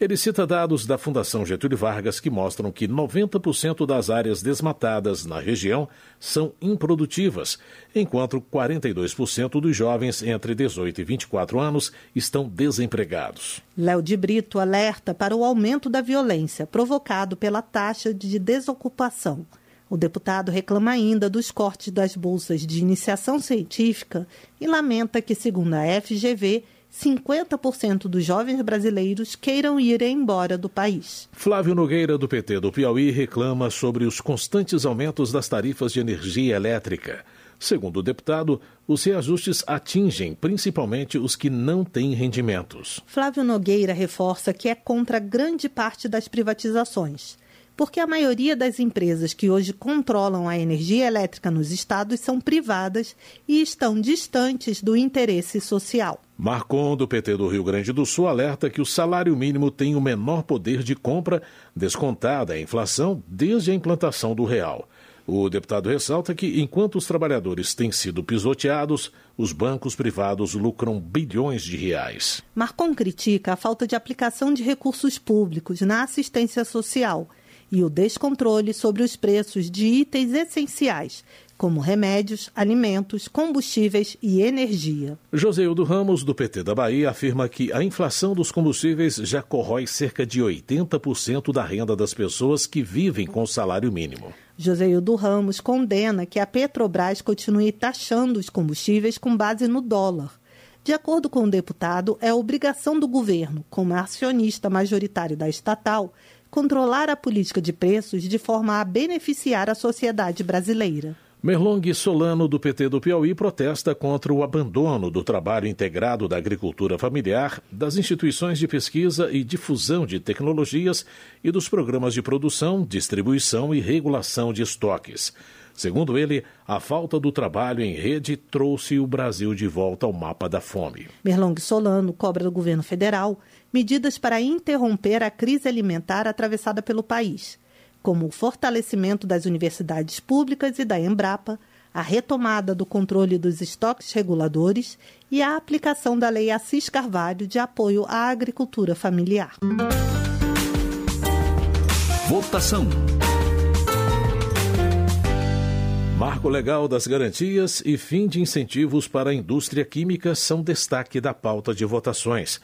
S52: Ele cita dados da Fundação Getúlio Vargas que mostram que 90% das áreas desmatadas na região são improdutivas, enquanto 42% dos jovens entre 18 e 24 anos estão desempregados.
S53: Léo de Brito alerta para o aumento da violência provocado pela taxa de desocupação. O deputado reclama ainda dos cortes das bolsas de iniciação científica e lamenta que, segundo a FGV, 50% dos jovens brasileiros queiram ir embora do país.
S52: Flávio Nogueira, do PT do Piauí, reclama sobre os constantes aumentos das tarifas de energia elétrica. Segundo o deputado, os reajustes atingem principalmente os que não têm rendimentos.
S53: Flávio Nogueira reforça que é contra grande parte das privatizações porque a maioria das empresas que hoje controlam a energia elétrica nos estados são privadas e estão distantes do interesse social.
S52: Marcon, do PT do Rio Grande do Sul, alerta que o salário mínimo tem o menor poder de compra, descontada a inflação, desde a implantação do real. O deputado ressalta que, enquanto os trabalhadores têm sido pisoteados, os bancos privados lucram bilhões de reais.
S53: Marcon critica a falta de aplicação de recursos públicos na assistência social e o descontrole sobre os preços de itens essenciais, como remédios, alimentos, combustíveis e energia.
S52: Joseildo Ramos, do PT da Bahia, afirma que a inflação dos combustíveis já corrói cerca de 80% da renda das pessoas que vivem com o salário mínimo.
S53: Joseildo Ramos condena que a Petrobras continue taxando os combustíveis com base no dólar. De acordo com o deputado, é obrigação do governo, como acionista majoritário da estatal, controlar a política de preços de forma a beneficiar a sociedade brasileira.
S52: Merlong Solano, do PT do Piauí, protesta contra o abandono do trabalho integrado da agricultura familiar, das instituições de pesquisa e difusão de tecnologias e dos programas de produção, distribuição e regulação de estoques. Segundo ele, a falta do trabalho em rede trouxe o Brasil de volta ao mapa da fome.
S53: Merlong Solano cobra do governo federal medidas para interromper a crise alimentar atravessada pelo país, como o fortalecimento das universidades públicas e da Embrapa, a retomada do controle dos estoques reguladores e a aplicação da Lei Assis Carvalho de apoio à agricultura familiar.
S51: Votação.
S52: Marco legal das garantias e fim de incentivos para a indústria química são destaque da pauta de votações.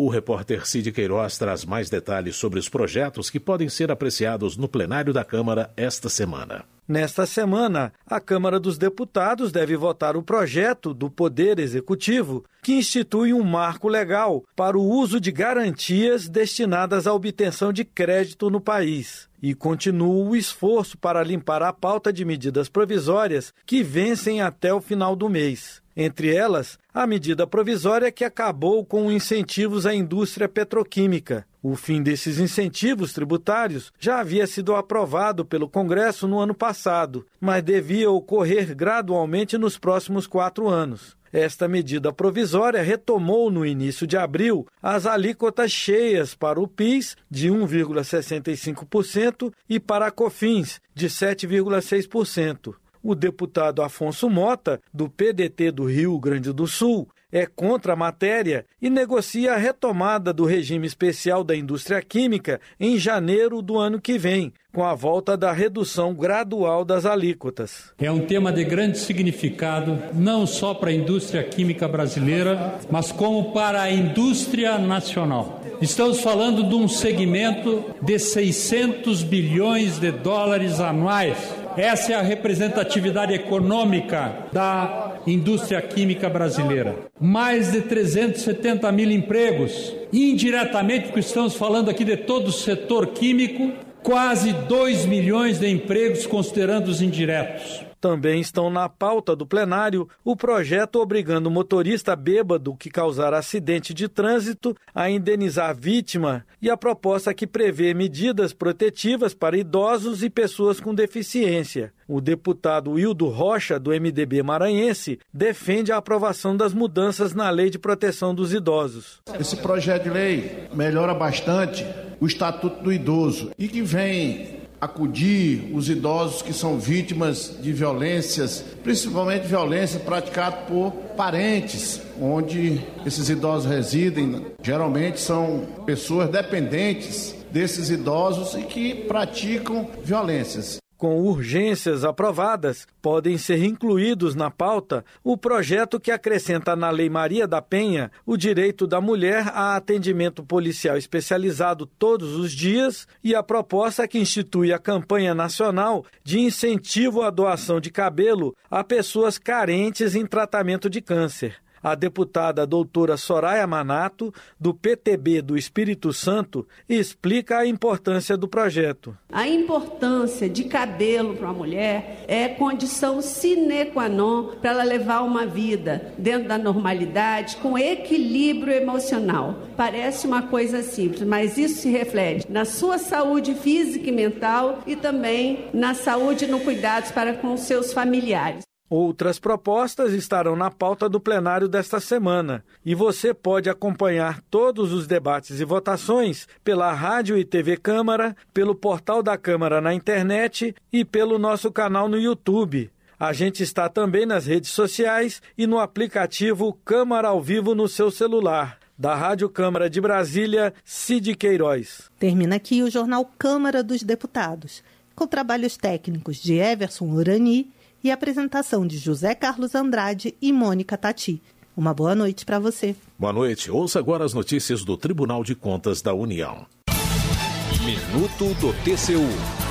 S52: O repórter Cid Queiroz traz mais detalhes sobre os projetos que podem ser apreciados no plenário da Câmara esta semana.
S57: Nesta semana, a Câmara dos Deputados deve votar o projeto do Poder Executivo que institui um marco legal para o uso de garantias destinadas à obtenção de crédito no país. E continua o esforço para limpar a pauta de medidas provisórias que vencem até o final do mês. Entre elas, a medida provisória que acabou com incentivos à indústria petroquímica. O fim desses incentivos tributários já havia sido aprovado pelo Congresso no ano passado, mas devia ocorrer gradualmente nos próximos quatro anos. Esta medida provisória retomou no início de abril as alíquotas cheias para o PIS de 1,65% e para a COFINS de 7,6%. O deputado Afonso Mota, do PDT do Rio Grande do Sul, é contra a matéria e negocia a retomada do regime especial da indústria química em janeiro do ano que vem, com a volta da redução gradual das alíquotas.
S58: É um tema de grande significado, não só para a indústria química brasileira, mas como para a indústria nacional. Estamos falando de um segmento de 600 bilhões de dólares anuais. Essa é a representatividade econômica da indústria química brasileira. Mais de 370 mil empregos. Indiretamente, porque estamos falando aqui de todo o setor químico, quase 2 milhões de empregos, considerando os indiretos.
S57: Também estão na pauta do plenário o projeto obrigando o motorista bêbado que causar acidente de trânsito a indenizar a vítima e a proposta que prevê medidas protetivas para idosos e pessoas com deficiência. O deputado Wildo Rocha, do MDB maranhense, defende a aprovação das mudanças na Lei de Proteção dos Idosos.
S59: Esse projeto de lei melhora bastante o Estatuto do Idoso e que vem acudir os idosos que são vítimas de violências, principalmente violência praticada por parentes, onde esses idosos residem. Geralmente são pessoas dependentes desses idosos e que praticam violências
S57: com urgências aprovadas, podem ser incluídos na pauta o projeto que acrescenta na Lei Maria da Penha o direito da mulher a atendimento policial especializado todos os dias e a proposta que institui a campanha nacional de incentivo à doação de cabelo a pessoas carentes em tratamento de câncer a deputada doutora Soraya Manato, do PTB do Espírito Santo, explica a importância do projeto.
S60: A importância de cabelo para uma mulher é condição sine qua non para ela levar uma vida dentro da normalidade, com equilíbrio emocional. Parece uma coisa simples, mas isso se reflete na sua saúde física e mental e também na saúde e no cuidados para com seus familiares.
S57: Outras propostas estarão na pauta do plenário desta semana e você pode acompanhar todos os debates e votações pela Rádio e TV Câmara, pelo portal da Câmara na internet e pelo nosso canal no YouTube. A gente está também nas redes sociais e no aplicativo Câmara ao Vivo no seu celular. Da Rádio Câmara de Brasília, Cid Queiroz.
S53: Termina aqui o jornal Câmara dos Deputados, com trabalhos técnicos de Everson Urani e apresentação de José Carlos Andrade e Mônica Tati. Uma boa noite para você.
S51: Boa noite. Ouça agora as notícias do Tribunal de Contas da União.
S61: Minuto do TCU.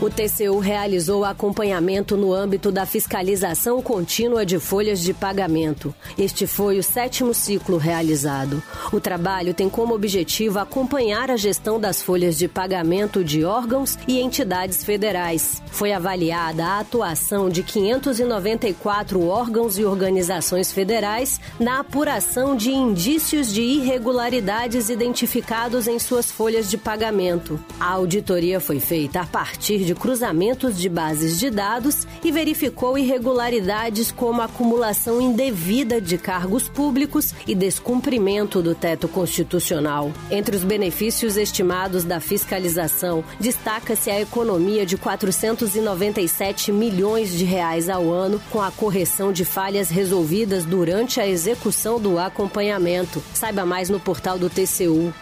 S61: O TCU realizou acompanhamento no âmbito da fiscalização contínua de folhas de pagamento. Este foi o sétimo ciclo realizado. O trabalho tem como objetivo acompanhar a gestão das folhas de pagamento de órgãos e entidades federais. Foi avaliada a atuação de 594 órgãos e organizações federais na apuração de indícios de irregularidades identificados em suas folhas de pagamento. A auditoria foi feita a partir de cruzamentos de bases de dados e verificou irregularidades como acumulação indevida de cargos públicos e descumprimento do teto constitucional. Entre os benefícios estimados da fiscalização, destaca-se a economia de 497 milhões de reais ao ano com a correção de falhas resolvidas durante a execução do acompanhamento. Saiba mais no portal do TCU.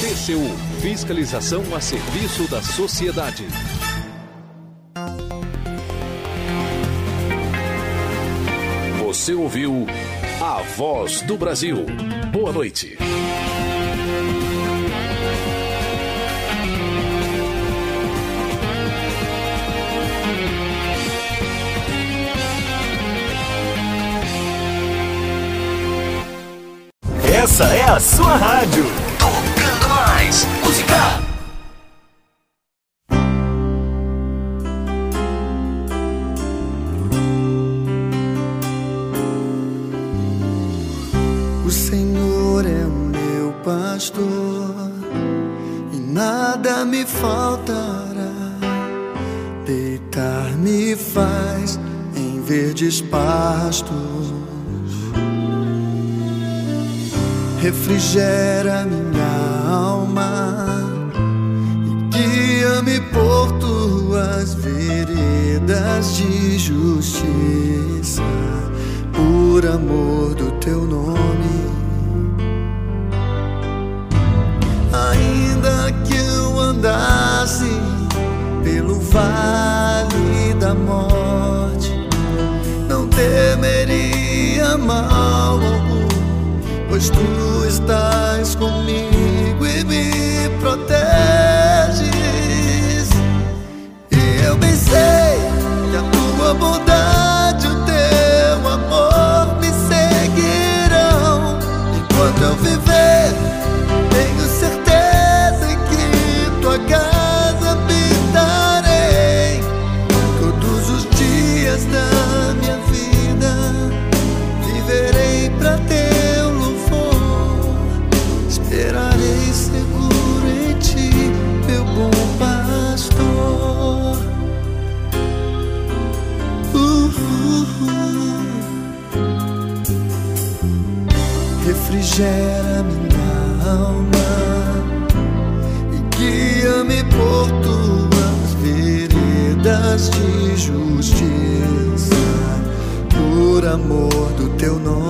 S61: TCU Fiscalização a serviço da sociedade. Você ouviu A Voz do Brasil. Boa noite.
S62: Essa é a sua rádio. Tocando mais música.
S63: Refrigera teu nome.